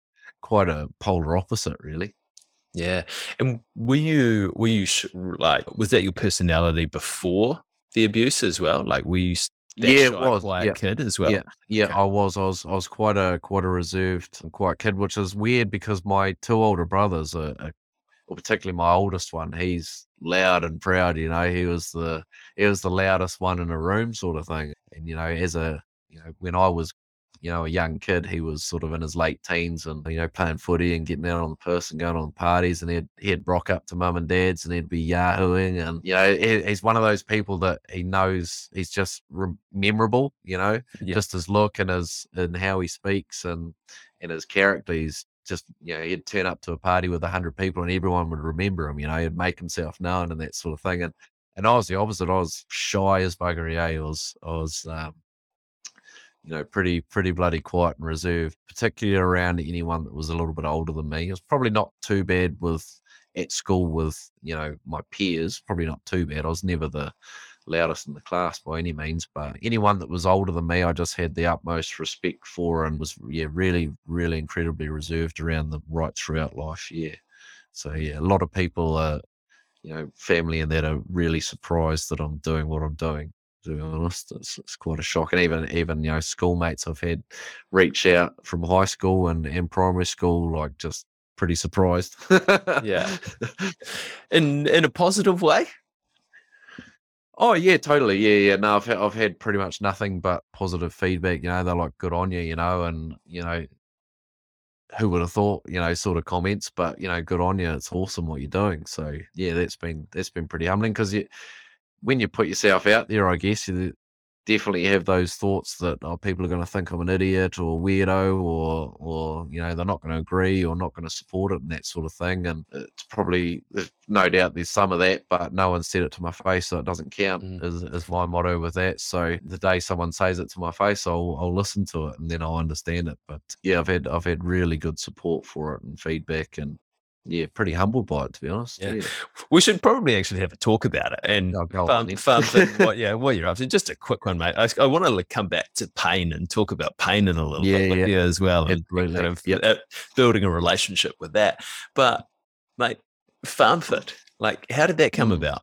quite a polar opposite, really. Yeah. And were you were you like was that your personality before the abuse as well? Like were you Yeah, it was, quiet yeah. kid as well? yeah, yeah, okay. I was, I was, I was quite a quite a reserved and quiet kid, which is weird because my two older brothers, are, are, well, particularly my oldest one, he's loud and proud. You know, he was the he was the loudest one in a room, sort of thing. And you know, as a you know, when I was you know a young kid, he was sort of in his late teens and you know playing footy and getting out on the purse and going on parties, and he'd he'd rock up to mum and dad's and he'd be yahooing, and you know, he, he's one of those people that he knows he's just re- memorable. You know, Yeah. just his look and his and how he speaks and and his character. He's just you know he'd turn up to a party with a hundred people and everyone would remember him. You know, he'd make himself known and that sort of thing. And and I was the opposite. I was shy as buggery. eh? I was I was um, you know pretty pretty bloody quiet and reserved, particularly around anyone that was a little bit older than me. It was probably not too bad with at school with you know my peers. Probably not too bad. I was never the loudest in the class by any means, but anyone that was older than me, I just had the utmost respect for and was yeah really really incredibly reserved around them right throughout life. Yeah, so yeah, a lot of people are you know family and that are really surprised that I'm doing what I'm doing. To be honest, it's, it's quite a shock, and even even you know schoolmates I've had reach out from high school and, and primary school, like just pretty surprised. Yeah. (laughs) In in a positive way? Oh yeah, totally. Yeah, yeah. No, I've had, I've had pretty much nothing but positive feedback. You know, they're like good on you. You know, and you know, who would have thought? You know, sort of comments, but you know, good on you. It's awesome what you're doing. So yeah, that's been that's been pretty humbling because you when you put yourself out there, I guess you definitely have those thoughts that oh, people are going to think I'm an idiot or weirdo or or you know they're not going to agree or not going to support it and that sort of thing. And it's probably no doubt there's some of that, but no one said it to my face, so it doesn't count. Mm. Is is my motto with that. So the day someone says it to my face, I'll I'll listen to it and then I'll understand it. But yeah, I've had I've had really good support for it and feedback and. Yeah, pretty humbled by it to be honest. Yeah. Yeah, We should probably actually have a talk about it and I'll go on fun, fun thing, what, yeah, what you're up to. Just a quick one, mate. I, I want to come back to pain and talk about pain in a little Yeah, bit yeah. as well, and kind of Yep. uh, building a relationship with that. But, mate, FarmFit, like, how did that come Mm. about?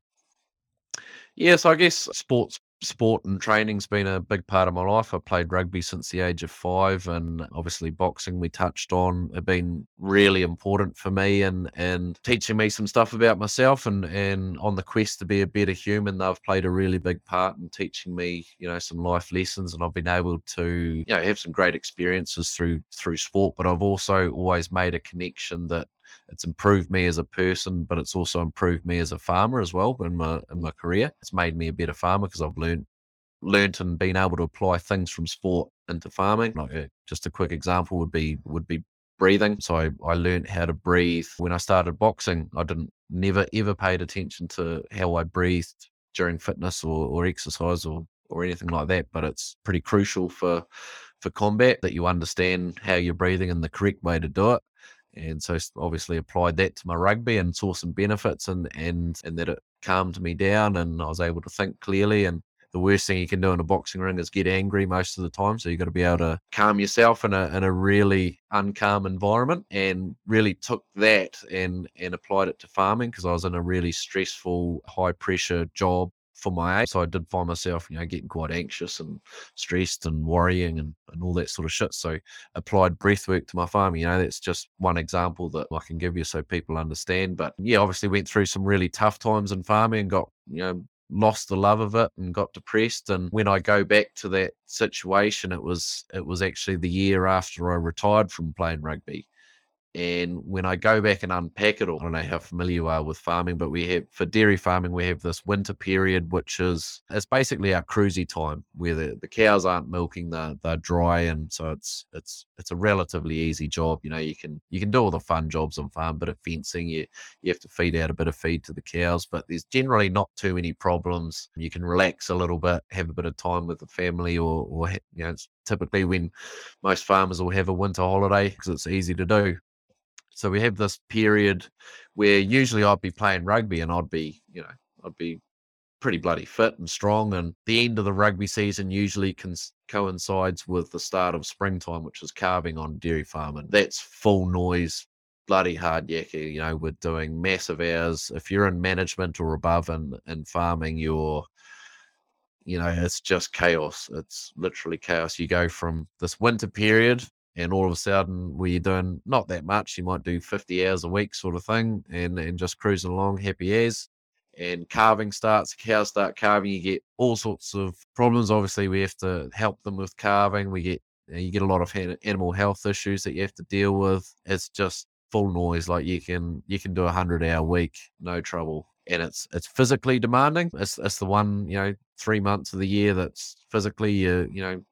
Yeah, so I guess sports, sport and training's been a big part of my life. I played rugby since the age of five, and obviously boxing we touched on have been really important for me and and teaching me some stuff about myself and and on the quest to be a better human. They've played a really big part in teaching me, you know, some life lessons, and I've been able to you know have some great experiences through through sport. But I've also always made a connection that it's improved me as a person, but it's also improved me as a farmer as well in my in my career. It's made me a better farmer because I've learned learned and been able to apply things from sport into farming. Like uh, just a quick example would be would be breathing. So I, I learned how to breathe when I started boxing. I didn't never ever paid attention to how I breathed during fitness or, or exercise or or anything like that, but it's pretty crucial for for combat that you understand how you're breathing and the correct way to do it. And so obviously applied that to my rugby and saw some benefits and and and that it calmed me down and I was able to think clearly and the worst thing you can do in a boxing ring is get angry most of the time. So you've got to be able to calm yourself in a in a really uncalm environment, and really took that and and applied it to farming because I was in a really stressful, high pressure job for my age. So I did find myself, you know, getting quite anxious and stressed and worrying and, and all that sort of shit. So applied breath work to my farming. You know, that's just one example that I can give you so people understand. But yeah, obviously went through some really tough times in farming and got, you know, lost the love of it and got depressed and when i go back to that situation it was it was actually the year after i retired from playing rugby and when I go back and unpack it all, I don't know how familiar you are with farming, but we have for dairy farming, we have this winter period, which is it's basically our cruisy time where the, the cows aren't milking, they're, they're dry, and so it's it's it's a relatively easy job. You know, you can you can do all the fun jobs on farm, bit of fencing, you you have to feed out a bit of feed to the cows, but there's generally not too many problems. You can relax a little bit, have a bit of time with the family, or or you know, it's typically when most farmers will have a winter holiday because it's easy to do. So we have this period where usually I'd be playing rugby and I'd be, you know, I'd be pretty bloody fit and strong. And the end of the rugby season usually coincides with the start of springtime, which is calving on dairy farm. And that's full noise, bloody hard yakky. You know, we're doing massive hours. If you're in management or above and, in farming, you're, you know, it's just chaos. It's literally chaos. You go from this winter period and all of a sudden where you're doing not that much, you might do 50 hours a week sort of thing and, and just cruising along happy as. And calving starts, cows start calving, you get all sorts of problems. Obviously, we have to help them with calving. We get you get a lot of animal health issues that you have to deal with. It's just full noise. Like you can you can do a hundred hour week, no trouble. And it's it's physically demanding. It's it's the one you know three months of the year that's physically you you know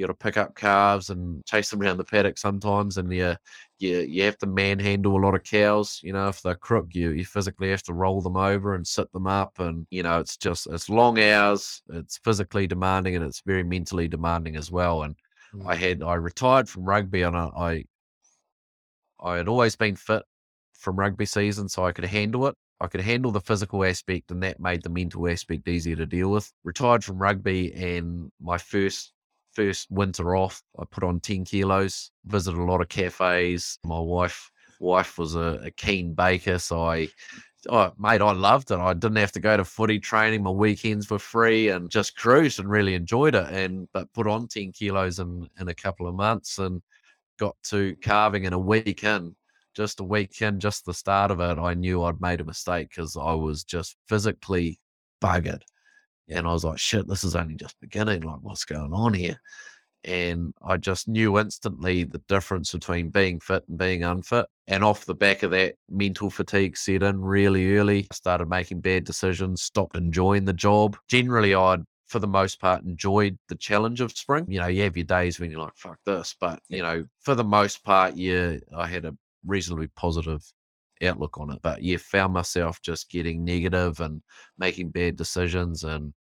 you got to pick up calves and chase them around the paddock sometimes, and you you you have to manhandle a lot of cows. You know, if they're crook, you you physically have to roll them over and sit them up, and you know it's just it's long hours. It's physically demanding and it's very mentally demanding as well. And mm. I had I retired from rugby and I, I I had always been fit from rugby season, so I could handle it. I could handle the physical aspect, and that made the mental aspect easier to deal with. Retired from rugby, and my first first winter off, I put on 10 kilos, visited a lot of cafes. My wife wife was a, a keen baker, so I oh, mate, I loved it. I didn't have to go to footy training. My weekends were free and just cruised and really enjoyed it. And but put on 10 kilos in, in a couple of months and got to calving in a week in. Just a week in, just the start of it, I knew I'd made a mistake because I was just physically buggered. And I was like, shit, this is only just beginning. Like, what's going on here? And I just knew instantly the difference between being fit and being unfit. And off the back of that, mental fatigue set in really early. I started making bad decisions, stopped enjoying the job. Generally, I'd for the most part enjoyed the challenge of spring. You know, you have your days when you're like, fuck this. But, you know, for the most part, yeah, I had a reasonably positive outlook on it. But yeah, found myself just getting negative and making bad decisions and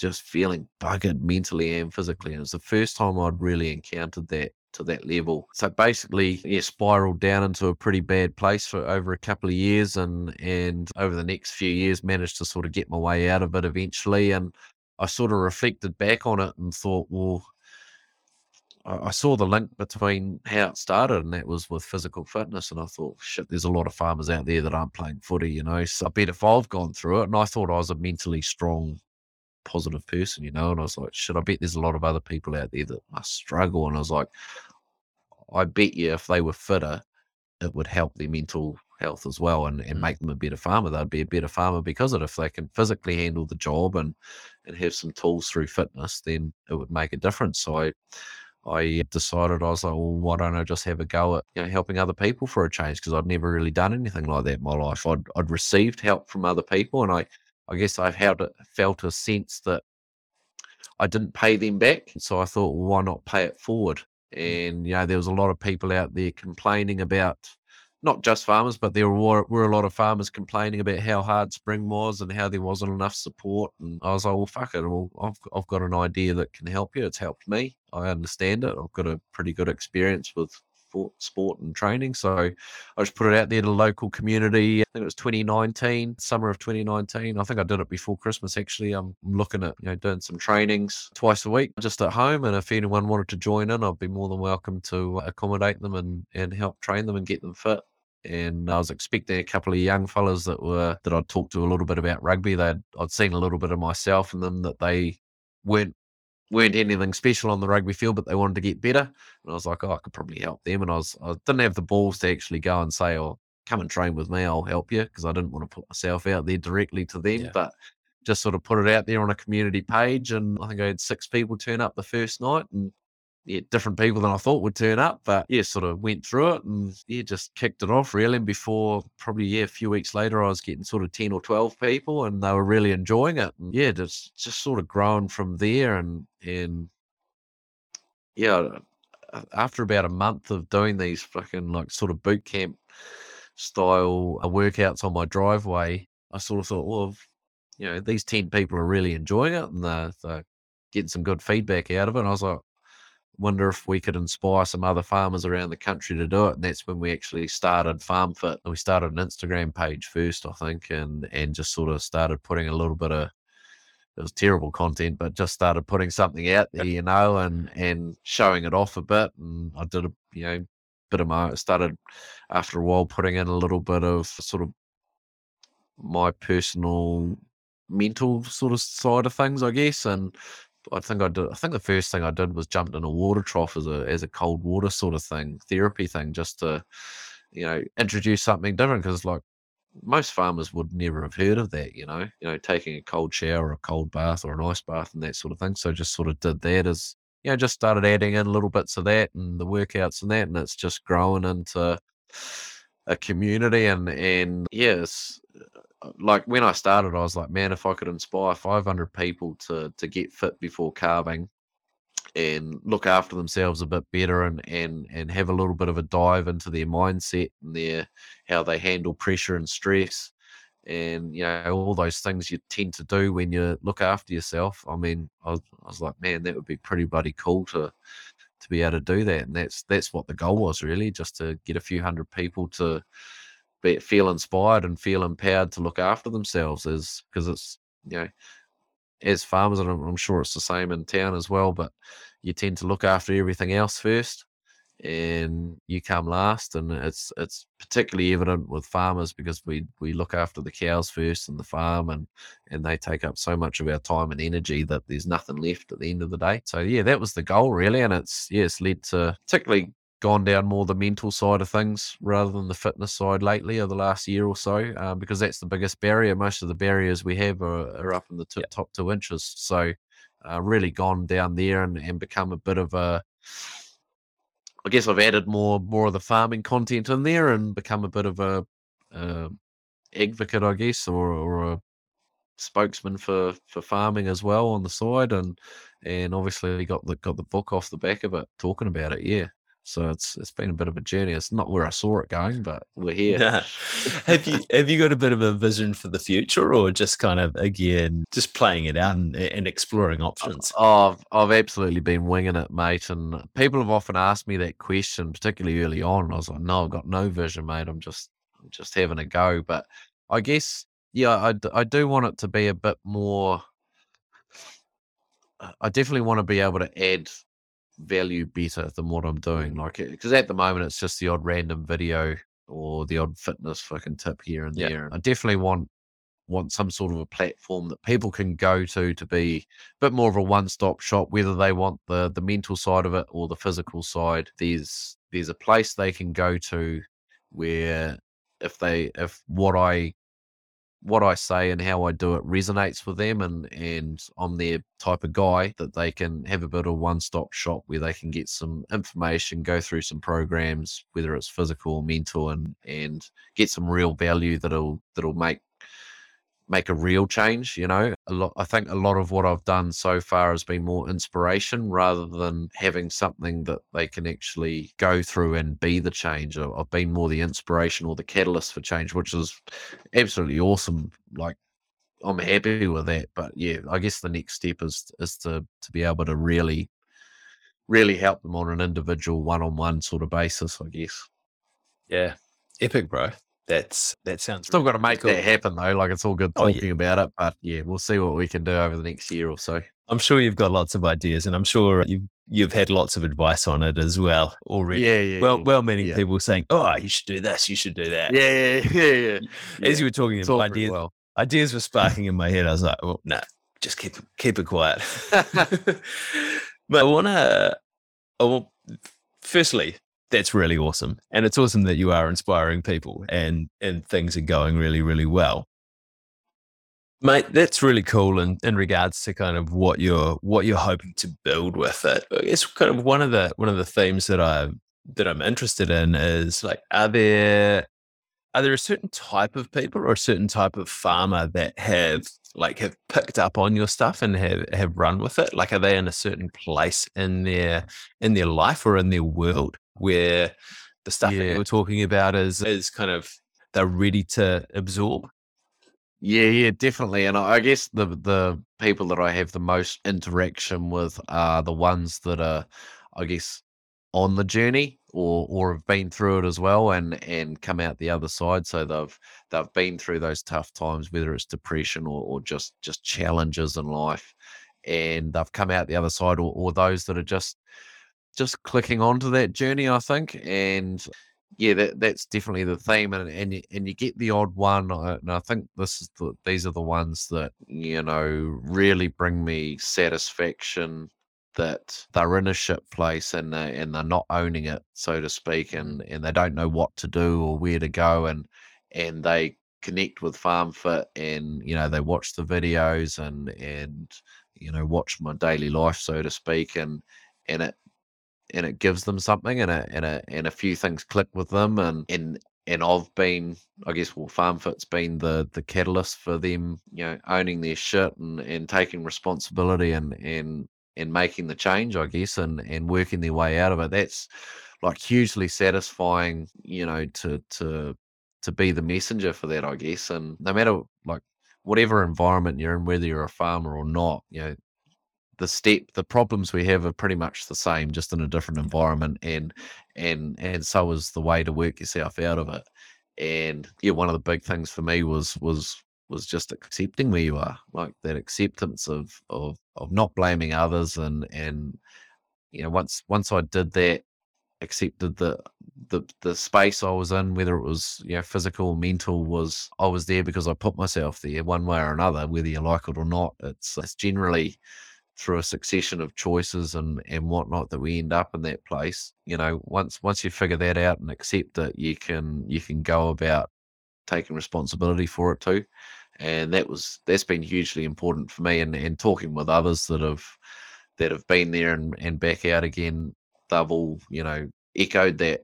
just feeling buggered mentally and physically. And it's the first time I'd really encountered that to that level. So basically, yeah, spiraled down into a pretty bad place for over a couple of years, and and over the next few years, managed to sort of get my way out of it eventually. And I sort of reflected back on it and thought, well. I saw the link between how it started, and that was with physical fitness. And I thought, shit, there's a lot of farmers out there that aren't playing footy, you know. So I bet if I've gone through it, and I thought I was a mentally strong positive person, you know. And I was like, should I bet there's a lot of other people out there that must struggle? And I was like, I bet you if they were fitter, it would help their mental health as well and, and mm. make them a better farmer. They'd be a better farmer because of it. If they can physically handle the job and and have some tools through fitness, then it would make a difference. So I I decided I was like, well, why don't I just have a go at you know helping other people for a change? Because I'd never really done anything like that in my life. I'd I'd received help from other people, and I I guess I felt a, felt a sense that I didn't pay them back. So I thought, well, why not pay it forward? Mm. And, you know, there was a lot of people out there complaining about not just farmers, but there were, were a lot of farmers complaining about how hard spring was and how there wasn't enough support. And I was like, well, fuck it. Well, I've, I've got an idea that can help you. It's helped me. I understand it. I've got a pretty good experience with sport and training. So I just put it out there to local community. I think it was 2019, summer of 2019. I think I did it before Christmas. Actually, I'm looking at you know doing some trainings twice a week just at home. And if anyone wanted to join in, I'd be more than welcome to accommodate them and and help train them and get them fit and I was expecting a couple of young fellas that were that I'd talked to a little bit about rugby. They'd I'd seen a little bit of myself in them that they weren't weren't anything special on the rugby field, but they wanted to get better. And I was like, oh, I could probably help them. And I was I didn't have the balls to actually go and say, oh, come and train with me, I'll help you, because I didn't want to put myself out there directly to them. Yeah. But just sort of put it out there on a community page, and I think I had six people turn up the first night, and yeah, different people than I thought would turn up. But yeah, sort of went through it and yeah, just kicked it off really. And before probably yeah, a few weeks later, I was getting sort of ten or twelve people, and they were really enjoying it. And yeah, just just sort of growing from there. And and yeah, after about a month of doing these fucking like sort of boot camp style uh, workouts on my driveway, I sort of thought, well, you know, these ten people are really enjoying it, and they're, they're getting some good feedback out of it. And I was like, wonder if we could inspire some other farmers around the country to do it. And that's when we actually started Farm Fit. We started an Instagram page first, I think, and and just sort of started putting a little bit of it was terrible content, but just started putting something out there, you know, and and showing it off a bit. And I did a you know bit of my started after a while putting in a little bit of sort of my personal mental sort of side of things, I guess, and I think I did. I think the first thing I did was jumped in a water trough as a as a cold water sort of thing, therapy thing, just to you know introduce something different. Because like most farmers would never have heard of that, you know, you know, taking a cold shower, or a cold bath, or an ice bath, and that sort of thing. So just sort of did that as you know, just started adding in little bits of that and the workouts and that, and it's just growing into a community and and yes like when I started, I was like, man, if I could inspire 500 people to to get fit before calving and look after themselves a bit better and and and have a little bit of a dive into their mindset and their how they handle pressure and stress and you know all those things you tend to do when you look after yourself i mean i was, I was like man that would be pretty bloody cool to to be able to do that and that's that's what the goal was really just to get a few hundred people to be, feel inspired and feel empowered to look after themselves is because it's you know as farmers and I'm, I'm, sure it's the same in town as well but you tend to look after everything else first and you come last and it's it's particularly evident with farmers because we we look after the cows first and the farm and and they take up so much of our time and energy that there's nothing left at the end of the day. So yeah that was the goal really and it's yeah it's led to particularly gone down more the mental side of things rather than the fitness side lately or the last year or so um, because that's the biggest barrier most of the barriers we have are, are up in the t- top two inches so uh, really gone down there and, and become a bit of a I guess I've added more more of the farming content in there and become a bit of a, a advocate, I guess, or, or a spokesman for, for farming as well on the side, and and obviously got the got the book off the back of it, talking about it. Yeah, so it's it's been a bit of a journey. It's not where I saw it going, but we're (laughs) here. Yeah. have you have you got a bit of a vision for the future, or just kind of again just playing it out and, and exploring options? Oh, I've, I've absolutely been winging it, mate. And people have often asked me that question, particularly early on. I was like, no, I've got no vision, mate. I'm just I'm just having a go. But I guess yeah, I I do want it to be a bit more. I definitely want to be able to add value better than what I'm doing. Mm. Like, eh, because at the moment it's just the odd random video or the odd fitness fucking tip here and there. I definitely want want some sort of a platform that people can go to to be a bit more of a one-stop shop whether they want the the mental side of it or the physical side there's there's a place they can go to where if they if what i what I say and how I do it resonates with them and and I'm their type of guy that they can have a bit of one stop shop where they can get some information, go through some programs, whether it's physical or mental and and get some real value that'll that'll make make a real change. You know, a lot. I think a lot of what I've done so far has been more inspiration rather than having something that they can actually go through and be the change. I've been more the inspiration or the catalyst for change, which is absolutely awesome. Like I'm happy with that. But yeah, I guess the next step is is to to be able to really really help them on an individual one on one sort of basis, I guess. Yeah. Epic, bro. That's that sounds still really got to make cool. that happen though. Like it's all good talking oh, yeah. about it, but yeah, we'll see what we can do over the next year or so. I'm sure you've got lots of ideas, and I'm sure you've you've had lots of advice on it as well already. Yeah, yeah. Well, yeah, well, many yeah. people saying, "Oh, you should do this, you should do that." Yeah, yeah, (laughs) yeah. yeah. As you were talking, about ideas, well. ideas were (laughs) sparking in my head. I was like, "Well, no, nah, just keep keep it quiet." (laughs) but I want to. I want. Firstly, that's really awesome. And it's awesome that you are inspiring people and and things are going really, really well. Mate, that's really cool in, in regards to kind of what you're what you're hoping to build with it. I guess kind of one of the one of the themes that I that I'm interested in is like are there are there a certain type of people or a certain type of farmer that have like have picked up on your stuff and have have run with it? Like are they in a certain place in their in their life or in their world where the stuff yeah. that we're talking about is is kind of they're ready to absorb. Yeah, yeah, definitely. And I guess the the people that I have the most interaction with are the ones that are, I guess, on the journey or or have been through it as well and and come out the other side. So they've they've been through those tough times, whether it's depression or, or just just challenges in life, and they've come out the other side, or, or those that are just just clicking onto that journey, I think, and yeah, that that's definitely the theme, and and you, and you get the odd one, uh, and I think this is the these are the ones that you know really bring me satisfaction that they're in a shit place and they, and they're not owning it, so to speak, and mm. and they don't know what to do or where to go, and and they connect with farm fit and you know they watch the videos and and you know watch my daily life so to speak and and it and it gives them something and a and a and a few things click with them and and and I've been I guess well FarmFit's been the the catalyst for them, you know, owning their shit and, and taking responsibility and and and making the change, I guess, and and working their way out of it. That's like hugely satisfying, you know, to to to be the messenger for that, I guess. And no matter like whatever environment you're in, whether you're a farmer or not, you know, the step the problems we have are pretty much the same just in a different mm. environment and and and so is the way to work yourself out of it and yeah one of the big things for me was was was just accepting where you are like that acceptance of of of not blaming others and and you know once once i did that accepted the the the space I was in, whether it was you know physical, mental, was I was there because I put myself there one way or another, whether you like it or not. It's it's generally through a succession of choices and and whatnot that we end up in that place you know once once you figure that out and accept it you can you can go about taking responsibility for it too. And that was that's been hugely important for me and and talking with others that have that have been there and and back out again they've all you know echoed that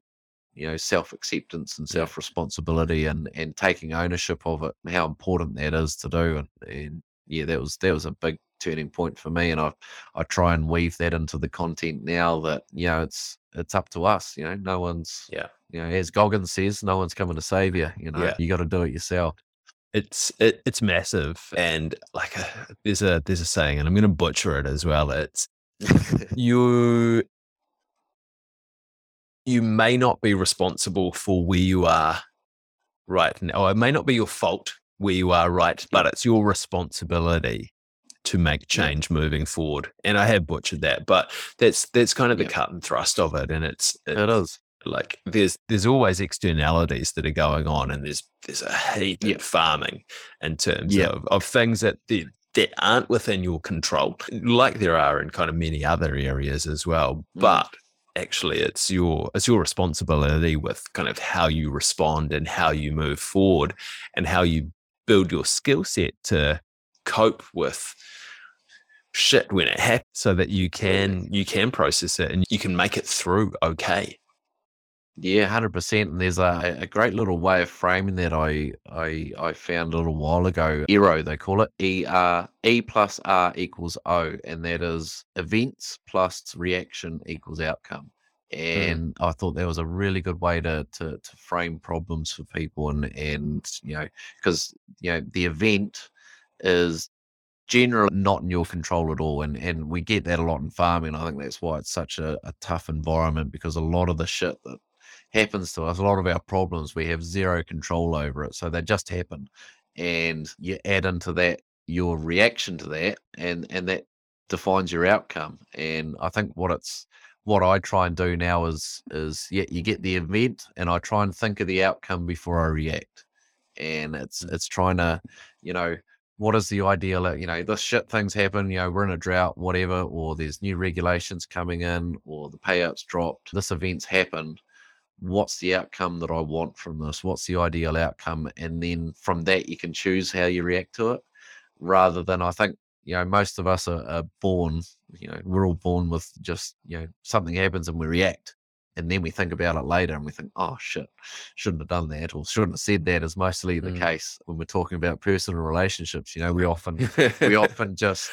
you know self acceptance and self responsibility and and taking ownership of it how important that is to do and, and yeah that was that was a big turning point for me and I I try and weave that into the content now that you know it's it's up to us you know no one's yeah you know as Goggins says no one's coming to save you you know yeah. you got to do it yourself it's it, it's massive and like a, uh, there's a there's a saying and I'm going to butcher it as well it's (laughs) you you may not be responsible for where you are right now it may not be your fault where you are right but it's your responsibility to make change yeah. moving forward. And I have butchered that, but that's that's kind of the yeah. cut and thrust of it. And it's, it's it is like there's there's always externalities that are going on, and there's there's a heap yeah. of farming in terms of, of things that they, that aren't within your control, like there are in kind of many other areas as well. Mm. But actually it's your it's your responsibility with kind of how you respond and how you move forward and how you build your skill set to cope with shit when it happens so that you can you can process it and you can make it through okay Yeah, hundred percent. And there's a, a great little way of framing that I I I found a little while ago. ERO they call it. E R E plus R equals O, and that is events plus reaction equals outcome. And mm. I thought that was a really good way to to to frame problems for people and and you know because you know the event is generally not in your control at all. And and we get that a lot in farming. I think that's why it's such a, a tough environment because a lot of the shit that happens to us, a lot of our problems, we have zero control over it. So they just happen. And you add into that your reaction to that and and that defines your outcome. And I think what it's what I try and do now is is yeah, you get the event and I try and think of the outcome before I react. And it's mm. it's trying to, you know, what is the ideal you know this shit things happen you know we're in a drought whatever or there's new regulations coming in or the payouts dropped this event's happened what's the outcome that i want from this what's the ideal outcome and then from that you can choose how you react to it rather than i think you know most of us are, are born you know we're all born with just you know something happens and we react and then we think about it later and we think, oh shit, shouldn't have done that or shouldn't have said that is mostly the mm. case when we're talking about personal relationships. You know, we often we (laughs) often just,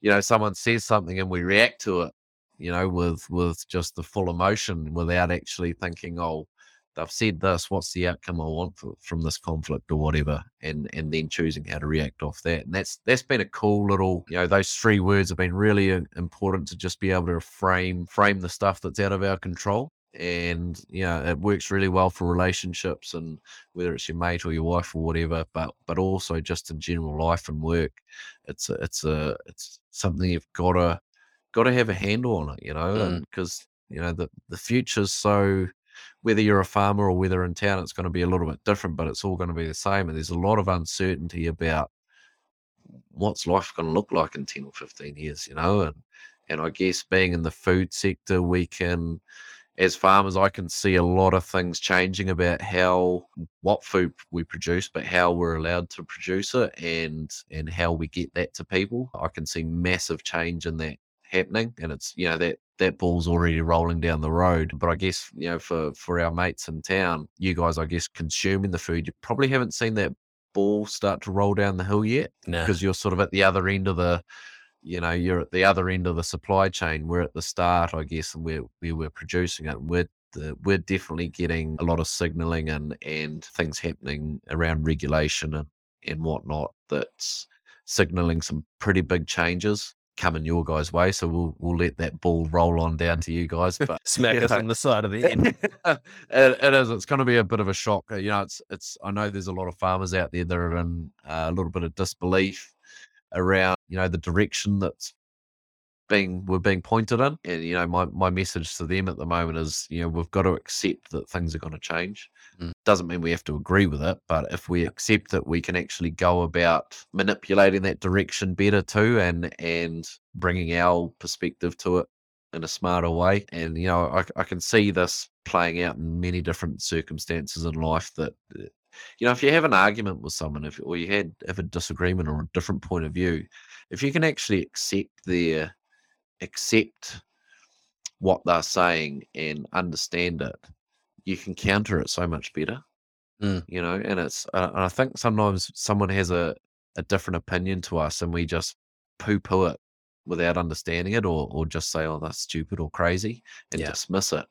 you know, someone says something and we react to it, you know, with with just the full emotion without actually thinking, oh, they've said this, what's the outcome I want for, from this conflict or whatever, and and then choosing how to react off that. And that's that's been a cool little, you know, those three words have been really uh, important to just be able to frame frame the stuff that's out of our control and you know it works really well for relationships and whether it's your mate or your wife or whatever but but also just in general life and work it's a, it's a it's something you've got to got to have a handle on it you know because mm. you know the the future's so whether you're a farmer or whether in town it's going to be a little bit different but it's all going to be the same and there's a lot of uncertainty about what's life going to look like in 10 or 15 years you know and and i guess being in the food sector we can as farmers, I can see a lot of things changing about how what food we produce, but how we're allowed to produce it and and how we get that to people. I can see massive change in that happening, and it's you know that that ball's already rolling down the road. But I guess you know for for our mates in town, you guys, I guess consuming the food, you probably haven't seen that ball start to roll down the hill yet because you're sort of at the other end of the you know you're at the other end of the supply chain. We're at the start i guess and we're we're producing it. We're the, we're definitely getting a lot of signaling and and things happening around regulation and and whatnot that's signaling some pretty big changes coming your guys' way. So we'll we'll let that ball roll on down to you guys. But (laughs) smack us know, on the side of the end. it, it is. It's going to be a bit of a shock. You know, it's it's. I know there's a lot of farmers out there that are in uh, a little bit of disbelief around you know the direction that's being we're being pointed in and you know my, my message to them at the moment is you know we've got to accept that things are going to change mm. doesn't mean we have to agree with it but if we accept that we can actually go about manipulating that direction better too and and bringing our perspective to it in a smarter way and you know I, I can see this playing out in many different circumstances in life that uh, you know, if you have an argument with someone, if or you had have a disagreement or a different point of view, if you can actually accept their accept what they're saying and understand it, you can counter it so much better. Mm. You know, and it's uh, and I think sometimes someone has a a different opinion to us, and we just poo poo it without understanding it, or or just say, "Oh, that's stupid or crazy," and yeah. dismiss it.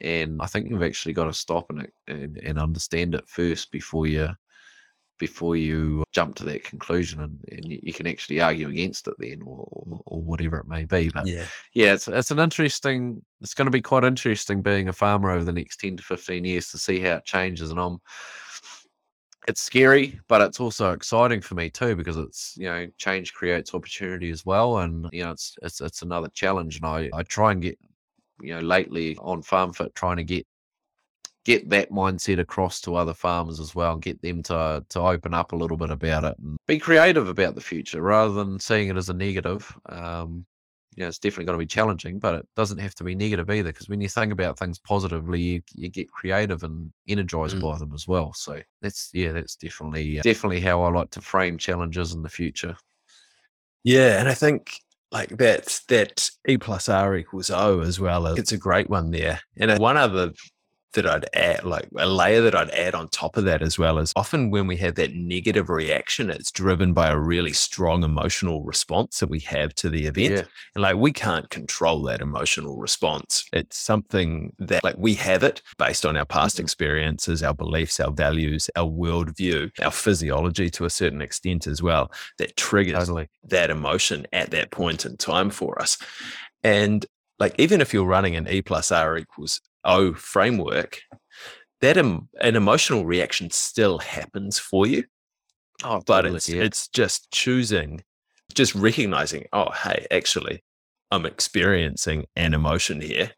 And I think you've actually got to stop and, and, and understand it first before you before you jump to that conclusion and, and you, can actually argue against it then or, or, whatever it may be. But yeah. yeah it's, it's an interesting it's going to be quite interesting being a farmer over the next 10 to 15 years to see how it changes. And i'm it's scary but it's also exciting for me too because it's you know change creates opportunity as well. And you know it's it's, it's another challenge. And i i try and get you know, lately on FarmFit trying to get get that mindset across to other farmers as well and get them to to open up a little bit about it and be creative about the future rather than seeing it as a negative. Um, you know, it's definitely going to be challenging, but it doesn't have to be negative either. Because when you think about things positively, you, you get creative and energized mm. by them as well. So that's yeah, that's definitely uh, definitely how I like to frame challenges in the future. Yeah, and I think like that that E plus R equals O as well. It's a great one there. And one other that I'd add, like a layer that I'd add on top of that as well, is often when we have that negative reaction, it's driven by a really strong emotional response that we have to the event. Yeah. And like we can't control that emotional response. It's something that like we have it based on our past mm-hmm. experiences, our beliefs, our values, our worldview, our physiology to a certain extent as well, that triggers totally. that emotion at that point in time for us. And like even if you're running an E plus R equals O framework, that Im- an emotional reaction still happens for you. Oh, but totally, it's yeah. it's just choosing, just recognizing, oh, hey, actually, I'm experiencing an emotion here.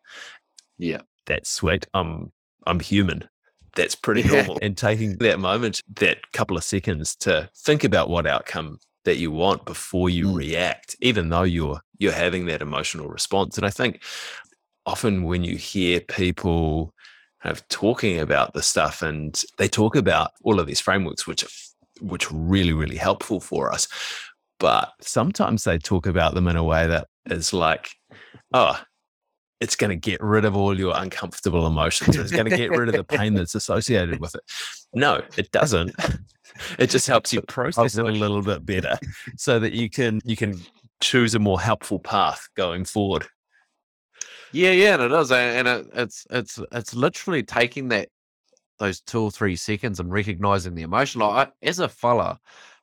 Yeah, that's sweet. I'm I'm human. That's pretty yeah. normal. And taking that moment, that couple of seconds to think about what outcome that you want before you mm. react, even though you're you're having that emotional response. And I think often when you hear people kind of talking about the stuff and they talk about all of these frameworks, which are which are really, really helpful for us. But sometimes they talk about them in a way that is like, oh, it's going to get rid of all your uncomfortable emotions. It's going to get rid of the pain (laughs) that's associated with it. No, it doesn't. It just helps you process it a little bit better so that you can you can choose a more helpful path going forward. Yeah, yeah, and it is, and it, it's it's it's literally taking that those two or three seconds and recognizing the emotion. Like I, as a fella,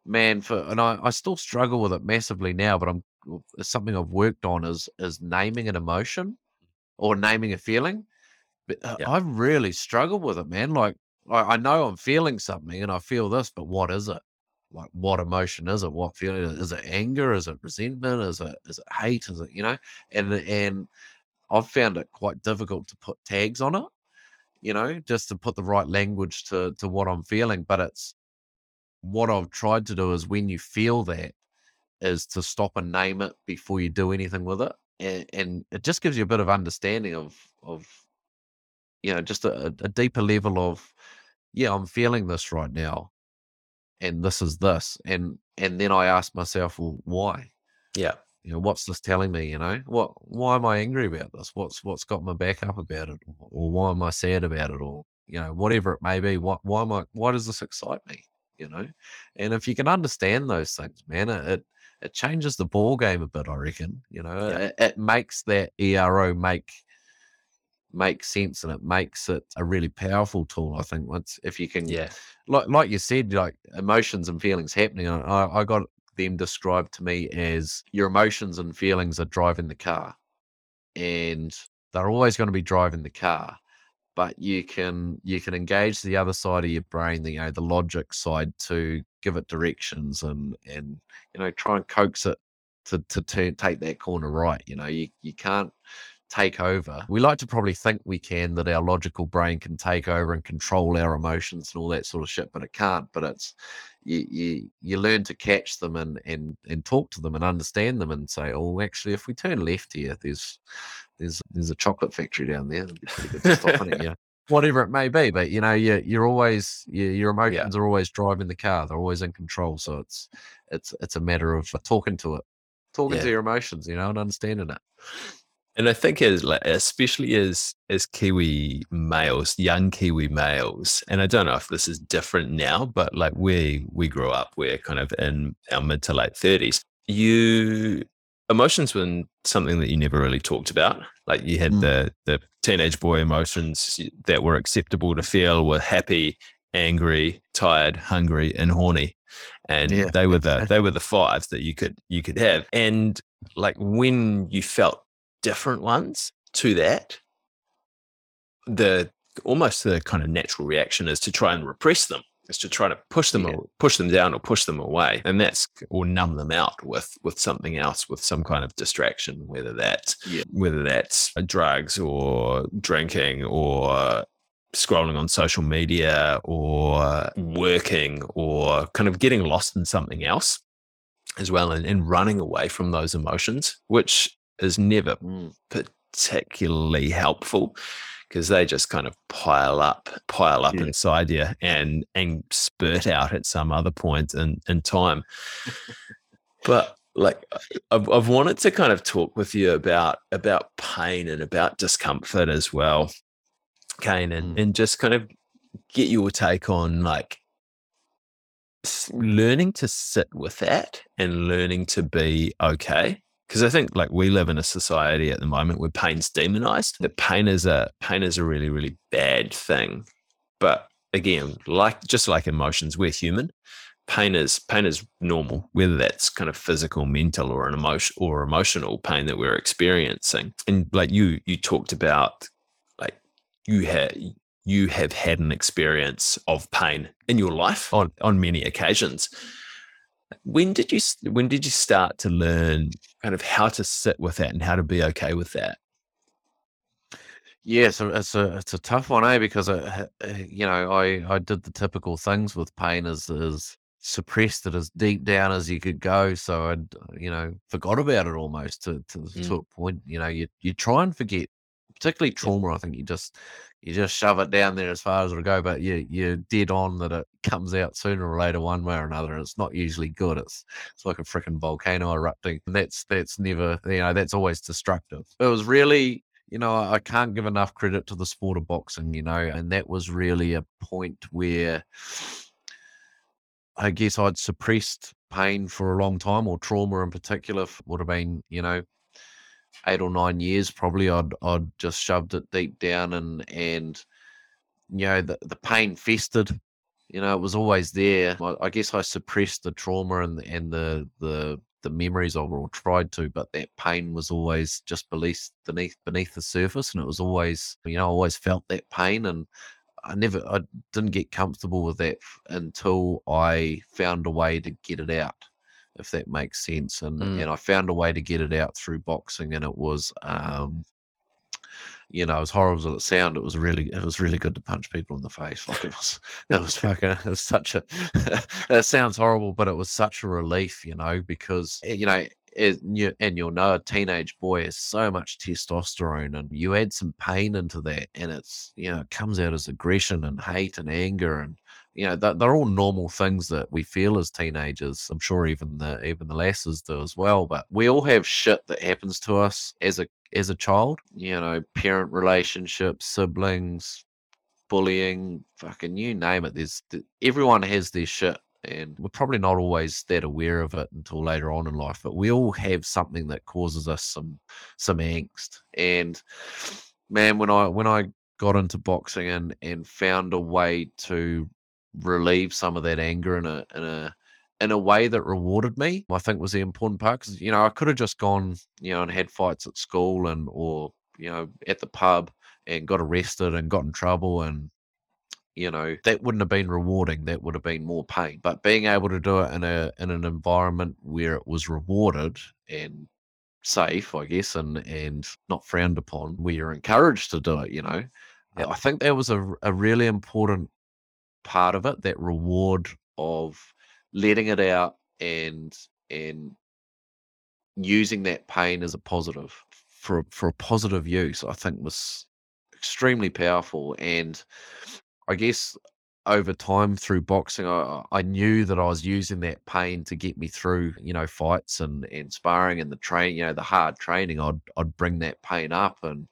man, for and I, I still struggle with it massively now, but I'm it's something I've worked on is is naming an emotion or naming a feeling. But uh, I really struggle with it, man. Like I, I know I'm feeling something and I feel this, but what is it? Like what emotion is it? What feeling is it? Anger? Is it resentment? Is it is it hate? Is it you know? And and I've found it quite difficult to put tags on it, you know, just to put the right language to to what I'm feeling. But it's what I've tried to do is when you feel that, is to stop and name it before you do anything with it, and, and it just gives you a bit of understanding of of you know just a, a deeper level of yeah, I'm feeling this right now, and this is this, and and then I ask myself, well, why? Yeah you know, what's this telling me? You know, what? Why am I angry about this? What's what's got my back up about it, or why am I sad about it, or you know, whatever it may be. What? Why am I? Why does this excite me? You know, and if you can understand those things, man, it it changes the ball game a bit. I reckon. You know, yeah. it, it makes that ERO make make sense and it makes it a really powerful tool i think once if you can yeah like like you said like emotions and feelings happening i, I got them described to me as your emotions and feelings are driving the car. And they're always going to be driving the car. But you can you can engage the other side of your brain, the, you know, the logic side to give it directions and and you know try and coax it to to turn, take that corner right. You know, you you can't take over. We like to probably think we can, that our logical brain can take over and control our emotions and all that sort of shit, but it can't. But it's you you, you learn to catch them and, and and talk to them and understand them and say, oh, actually, if we turn left here, there's there's there's a chocolate factory down there. It'd be pretty good to stop in it, (laughs) yeah. Whatever it may be, but you know, you you're always you, your emotions yeah. are always driving the car. They're always in control. So it's it's it's a matter of uh, talking to it, talking yeah. to your emotions, you know, and understanding it. And I think as like, especially as as Kiwi males, young Kiwi males, and I don't know if this is different now, but like we we grew up, we're kind of in our mid to late thirties. You emotions were something that you never really talked about. Like you had mm. the the teenage boy emotions that were acceptable to feel were happy, angry, tired, hungry, and horny. And yeah. they were the they were the five that you could you could have. And like when you felt different ones to that, the almost the kind of natural reaction is to try and repress them is to try to push them yeah. push them down or push them away and that's or numb them out with with something else with some kind of distraction whether that's yeah. whether that's uh, drugs or drinking or scrolling on social media or working or kind of getting lost in something else as well and, and running away from those emotions which is never mm. particularly helpful because they just kind of pile up, pile up yeah. inside you and and spurt out at some other point in, in time. but like I've, I've wanted to kind of talk with you about about pain and about discomfort as well Kane, and, Mm. and just kind of get your take on like learning to sit with that and learning to be okay. Because I think like we live in a society at the moment where pain's demonized. That pain is a pain is a really really bad thing. But again, like just like emotions, we're human. Pain is pain is normal, whether that's kind of physical, mental, or an emotion or emotional pain that we're experiencing. And like you you talked about, like you had you have had an experience of pain in your life on on many occasions. When did you when did you start to learn kind of how to sit with that and how to be okay with that? Yeah, so it's a it's a tough one, eh? Because uh, uh, you know, I I did the typical things with pain, as as suppressed it as deep down as you could go. So I, you know, forgot about it almost to to, Mm. to a point. You know, you you try and forget, particularly trauma. I think you just you just shove it down there as far as it'll go, but you you're dead on that it comes out sooner or later, one way or another. And it's not usually good. It's it's like a freaking volcano erupting. And that's that's never you know that's always destructive. It was really you know, I I can't give enough credit to the sport of boxing, you know, and that was really a point where I guess I'd suppressed pain for a long time or trauma in particular would have been, you know, eight or nine years probably. I'd I'd just shoved it deep down and and you know the, the pain festered. You know, it was always there. I, I guess I suppressed the trauma and and the the the memories of it or tried to, but that pain was always just beneath beneath beneath the surface, and it was always you know I always felt that pain, and I never I didn't get comfortable with that until I found a way to get it out, if that makes sense, and Mm. and I found a way to get it out through boxing, and it was um you know, as horrible as it sounded, it was really, it was really good to punch people in the face. Like it was, (laughs) it was fucking, it was such a. (laughs) it sounds horrible, but it was such a relief, you know, because eh, you know, it, and you'll know a teenage boy has so much testosterone, and you add some pain into that, and it's you know, it comes out as aggression and hate and anger, and you know, they're, all normal things that we feel as teenagers. I'm sure even the even the lasses do as well. But we all have shit that happens to us as a as a child. You know, parent relationships, siblings, bullying, fucking you name it. There's everyone has their shit. And we're probably not always that aware of it until later on in life, but we all have something that causes us some some angst. And man, when I when I got into boxing and and found a way to relieve some of that anger in a in a in a way that rewarded me, I think was the important part. Because you know, I could have just gone, you know, and had fights at school and or you know at the pub and got arrested and got in trouble and you know that wouldn't have been rewarding that would have been more pain but being able to do it in a in an environment where it was rewarded and safe i guess and and not frowned upon where you're encouraged to do it you know i think that was a, a really important part of it that reward of letting it out and and using that pain as a positive for for a positive use i think was extremely powerful. And i guess over time through boxing I, I knew that i was using that pain to get me through you know fights and and sparring and the train you know the hard training i'd i'd bring that pain up and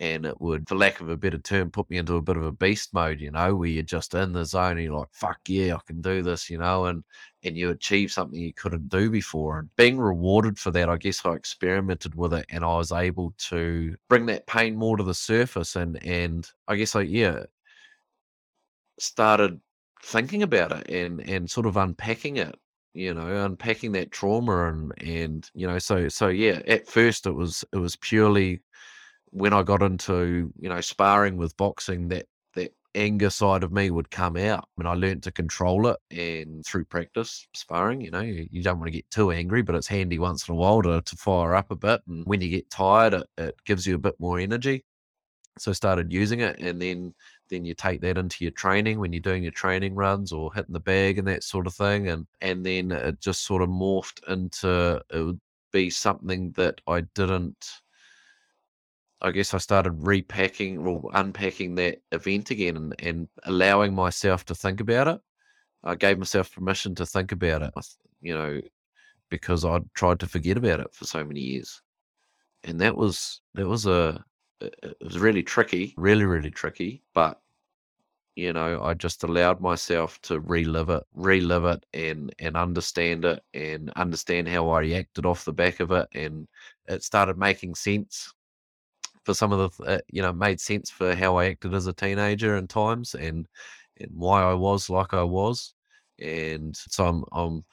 and it would for lack of a better term put me into a bit of a beast mode you know where you're just in the zone and you're like fuck yeah i can do this you know and and you achieve something you couldn't do before. And being rewarded for that, I guess I experimented with it and I was able to bring that pain more to the surface and and I guess I yeah started thinking about it and and sort of unpacking it you know unpacking that trauma and and you know so so yeah at first it was it was purely when I got into you know sparring with boxing that that anger side of me would come out and I learned to control it and through practice sparring you know you, you don't want to get too angry but it's handy once in a while to, to fire up a bit and when you get tired it, it gives you a bit more energy. So I started using it and then then you take that into your training when you're doing your training runs or hitting the bag and that sort of thing and and then it just sort of morphed into it would be something that I didn't I guess I started repacking or unpacking that event again and, and allowing myself to think about it. I gave myself permission to think about it, you know, because I'd tried to forget about it for so many years. And that was that was a it, was really tricky, really, really tricky. But you know, I just allowed myself to relive it, relive it, and and understand it, and understand how I reacted off the back of it, and it started making sense for some of the, uh, you know, made sense for how I acted as a teenager in times, and and why I was like I was, and so I'm I'm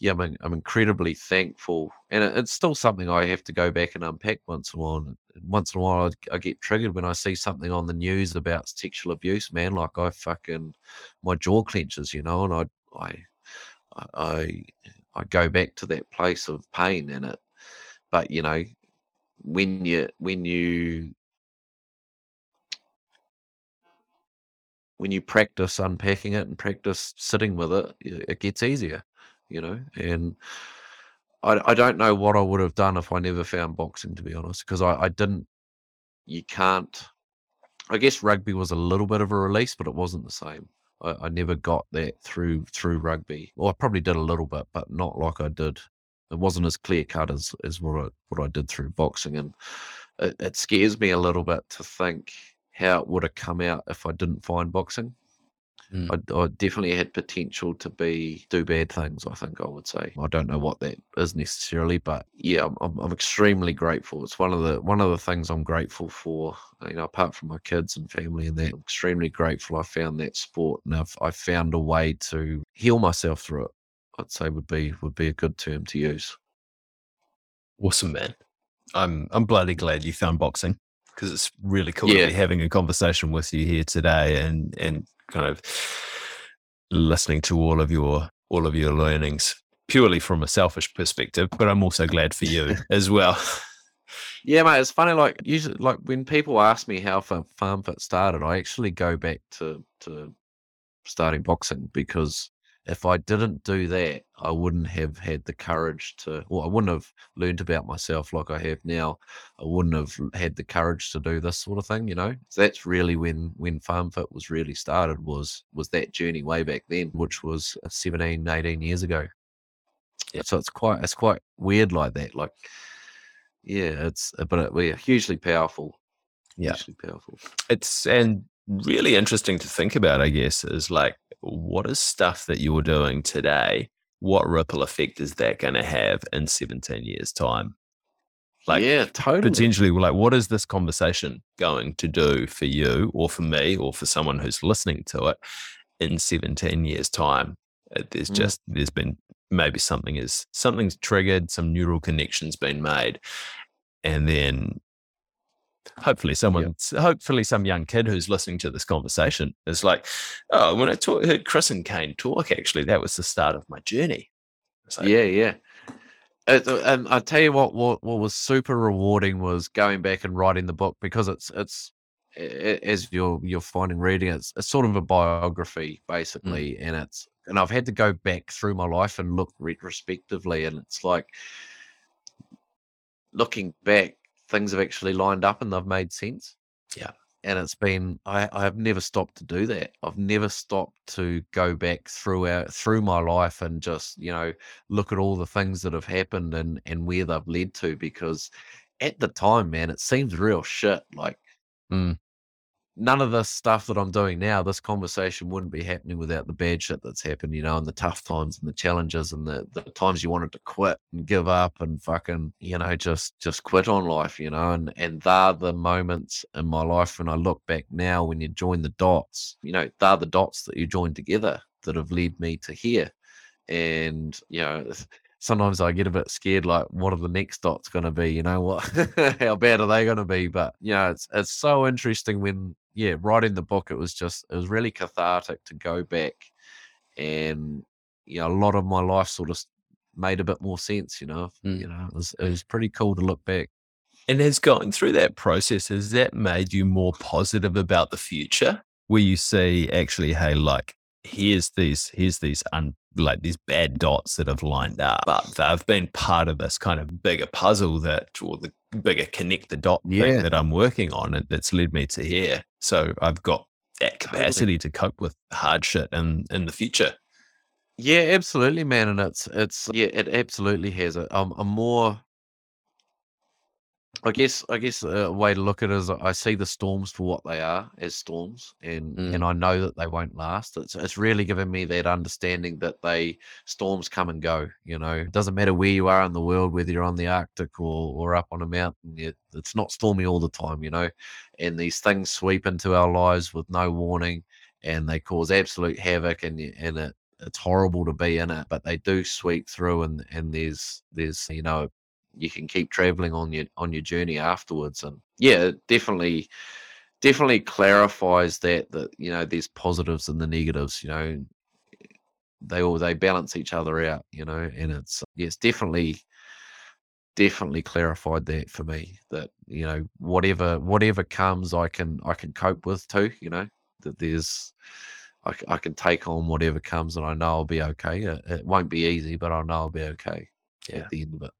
yeah, I'm, I'm incredibly thankful, and it, it's still something I have to go back and unpack once in a while. Once in a while, I, I, get triggered when I see something on the news about sexual abuse. Man, like I fucking my jaw clenches, you know, and I I I I go back to that place of pain in it. But you know, when you when you when you practice unpacking it and practice sitting with it, it gets easier you know, and I, I don't know what I would have done if I never found boxing, to be honest, because I, I didn't, you can't, I guess rugby was a little bit of a release, but it wasn't the same. I, I never got that through through rugby. Well, I probably did a little bit, but not like I did. It wasn't as clear cut as, as what I what I did through boxing, and it, it scares me a little bit to think how it would have come out if I didn't find boxing. Mm. I, I, definitely had potential to be do bad things. I think I would say. I don't know what that is necessarily, but yeah, I'm, I'm, I'm extremely grateful. It's one of the one of the things I'm grateful for. You know, apart from my kids and family and that, I'm extremely grateful. I found that sport, and I've I found a way to heal myself through it. I'd say would be would be a good term to use. Awesome, man. I'm I'm bloody glad you found boxing because it's really cool yeah. to be having a conversation with you here today and and kind of listening to all of your all of your learnings purely from a selfish perspective, but I'm also glad for you (laughs) as well. Yeah, mate, it's funny. Like usually, like when people ask me how Farm Fit started, I actually go back to to starting boxing because if I didn't do that, I wouldn't have had the courage to, or I wouldn't have learned about myself like I have now. I wouldn't have had the courage to do this sort of thing, you know. So that's really when when Farm Fit was really started was was that journey way back then, which was uh, 17, 18 years ago. Yeah. So it's quite it's quite weird like that. Like, yeah, it's uh, but uh, it, we're hugely powerful. Yeah, hugely powerful. It's and really interesting to think about. I guess is like what is stuff that you're doing today? What ripple effect is that going to have in 17 years' time? Like, yeah, totally. Potentially, like, what is this conversation going to do for you or for me or for someone who's listening to it in 17 years' time? Uh, there's mm. just, there's been maybe something is, something's triggered, some neural connections been made. And then hopefully someone yeah. hopefully some young kid who's listening to this conversation is like oh when i talk, heard chris and kane talk actually that was the start of my journey so, yeah yeah uh, and i tell you what, what what was super rewarding was going back and writing the book because it's it's as you're you're finding reading it's, it's sort of a biography mm. basically mm. and it's and i've had to go back through my life and look retrospectively and it's like looking back things have actually lined up and they've made sense. Yeah. And it's been I, I have never stopped to do that. I've never stopped to go back through our through my life and just, you know, look at all the things that have happened and and where they've led to because at the time, man, it seems real shit. Like mm none of this stuff that I'm doing now, this conversation wouldn't be happening without the bad shit that's happened, you know, and the tough times and the challenges and the, the times you wanted to quit and give up and fucking, you know, just just quit on life, you know, and and they're the moments in my life when I look back now when you join the dots, you know, they're the dots that you join together that have led me to here. And, you know, sometimes I get a bit scared, like, what are the next dots going to be? You know, what, (laughs) how bad are they going to be? But, you know, it's, it's so interesting when, yeah, writing the book, it was just, it was really cathartic to go back and, you know, a lot of my life sort of made a bit more sense, you know, mm. you know, it was, it was pretty cool to look back. And has going through that process, has that made you more positive about the future? Where you see actually, hey, like here's these here's these un, like these bad dots that have lined up, but they've been part of this kind of bigger puzzle that, or the bigger connect the dot yeah. thing that I'm working on, and that's led me to here. So I've got that capacity totally. to cope with hard shit in in the future. Yeah, absolutely, man, and it's it's yeah, it absolutely has. A, um, a more I guess I guess a way to look at it is I see the storms for what they are as storms, and Mm. and I know that they won't last. It's it's really given me that understanding that they storms come and go. You know, it doesn't matter where you are in the world, whether you're on the Arctic or or up on a mountain. It, it's not stormy all the time. You know, and these things sweep into our lives with no warning, and they cause absolute havoc, and and it it's horrible to be in it, but they do sweep through, and and there's there's you know you can keep traveling on your on your journey afterwards. And yeah it definitely definitely clarifies that that you know there's positives and the negatives you know. They all they balance each other out you know and it's yeah, it's definitely definitely clarified that for me that you know whatever whatever comes i can i can cope with too you know. That there's I can take on whatever comes and i know i'll be okay. It, it won't be easy but i know i'll be okay Yeah. at the end of it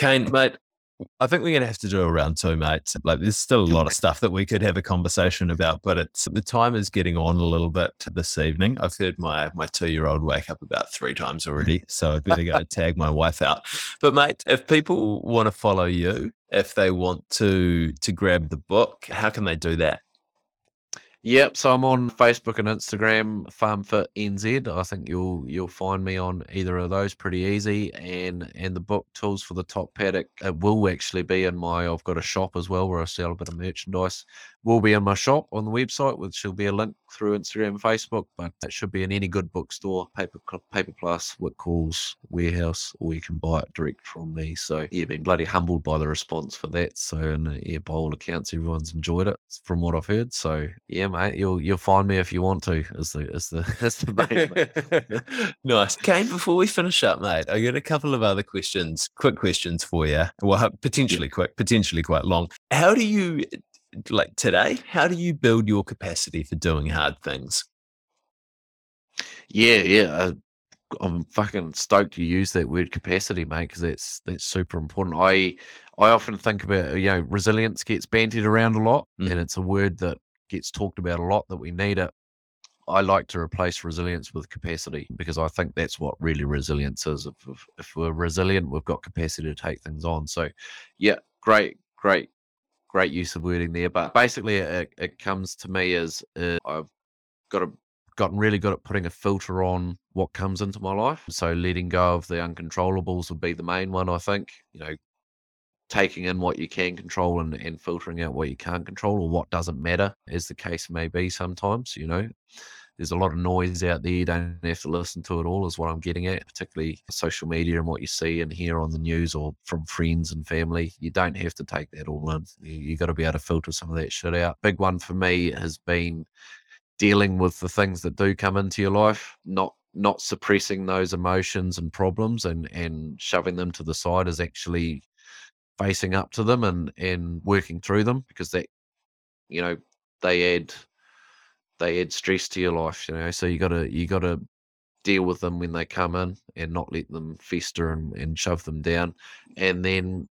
Kane, mate, I think we're going to have to do a round two, mate. Like, there's still a lot of stuff that we could have a conversation about, but it's the time is getting on a little bit this evening. I've heard my my two year old wake up about three times already, so I better go tag my wife out. But mate, if people want to follow you, if they want to to grab the book, how can they do that? Yep, so I'm on Facebook and Instagram, FarmFit NZ. I think you'll you'll find me on either of those pretty easy. And and the book Tools for the Top Paddock, it will actually be in my I've got a shop as well where I sell a bit of merchandise. Will be in my shop on the website, which will be a link through Instagram and Facebook, but it should be in any good bookstore, Paper Paper Plus, Whitcoulls, Warehouse, or you can buy it direct from me. So yeah, been bloody humbled by the response for that. So and uh, yeah, by all accounts, everyone's enjoyed it from what I've heard. So yeah, mate, you'll you'll find me if you want to. Is the is the (laughs) is the main thing. (laughs) nice. Kane, before we finish up, mate, I got a couple of other questions, quick questions for you. Well, potentially quick, potentially quite long. How do you, like today, how do you build your capacity for doing hard things? Yeah, yeah. Uh, I'm fucking stoked you use that word capacity, mate, because that's that's super important. I I often think about you know resilience gets bandied around a lot, Mm. and it's a word that gets talked about a lot that we need it. I like to replace resilience with capacity because I think that's what really resilience is. If, if, if we're resilient, we've got capacity to take things on. So, yeah, great, great, great use of wording there. But basically, it, it comes to me as uh, I've got a gotten really good at putting a filter on what comes into my life. So letting go of the uncontrollables would be the main one, I think. You know, taking in what you can control and, and filtering out what you can't control or what doesn't matter, as the case may be sometimes, you know. There's a lot of noise out there. You don't have to listen to it all, is what I'm getting at, particularly social media and what you see and hear on the news or from friends and family. You don't have to take that all in. You, you got to be able to filter some of that shit out. Big one for me has been dealing with the things that do come into your life, not not suppressing those emotions and problems and and shoving them to the side is actually facing up to them and and working through them because that you know they add they add stress to your life you know so you gotta you gotta deal with them when they come in and not let them fester and, and shove them down. And then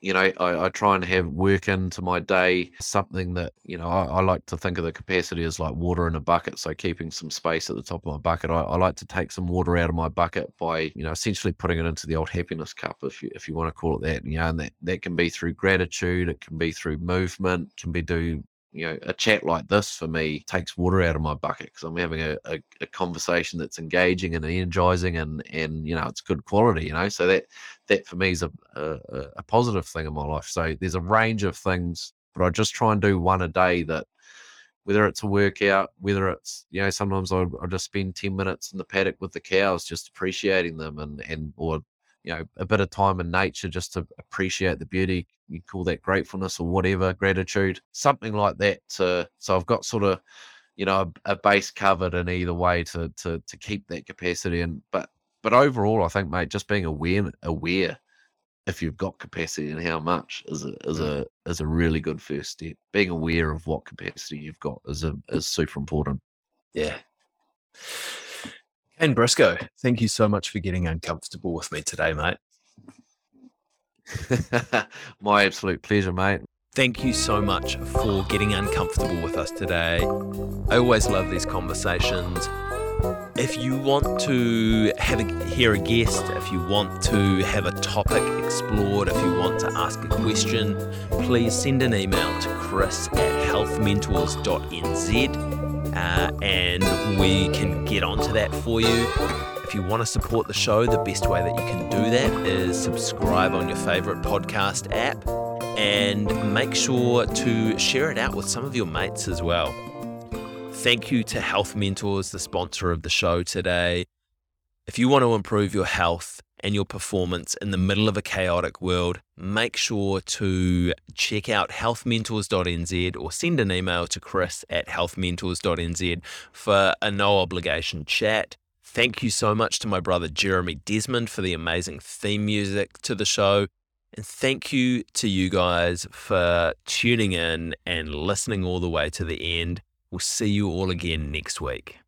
you know I, I try and have work into my day something that you know I, I like to think of the capacity as like water in a bucket so keeping some space at the top of my bucket. I, I like to take some water out of my bucket by you know essentially putting it into the old happiness cup if you if you want to call it that you know and that that can be through gratitude it can be through movement can be do you know a chat like this for me takes water out of my bucket because i'm having a, a, a conversation that's engaging and energizing and and you know it's good quality you know? So that that for me is a, a a positive thing in my life. So there's a range of things but i just try and do one a day that whether it's a workout whether it's you know sometimes i i just spend 10 minutes in the paddock with the cows just appreciating them and and or you know a bit of time in nature just to appreciate the beauty you call that gratefulness or whatever gratitude something like that to, so i've got sort of you know a, a base covered in either way to to to keep that capacity and but but overall i think mate just being aware aware if you've got capacity and how much is a is mm. a is a really good first step being aware of what capacity you've got is a is super important Yeah. And Brisco, thank you so much for getting uncomfortable with me today, mate. (laughs) my absolute pleasure mate Thank you so much for getting uncomfortable with us today. I always love these conversations. If you want to have a, hear a guest, if you want to have a topic explored, if you want to ask a question, please send an email to chris at healthmentors.nz uh, and we can get onto that for you. If you want to support the show, the best way that you can do that is subscribe on your favorite podcast app and make sure to share it out with some of your mates as well. Thank you to Health Mentors, the sponsor of the show today. If you want to improve your health and your performance in the middle of a chaotic world, make sure to check out healthmentors.nz or send an email to chris at healthmentors.nz for a no obligation chat. Thank you so much to my brother Jeremy Desmond for the amazing theme music to the show. And thank you to you guys for tuning in and listening all the way to the end. We'll see you all again next week.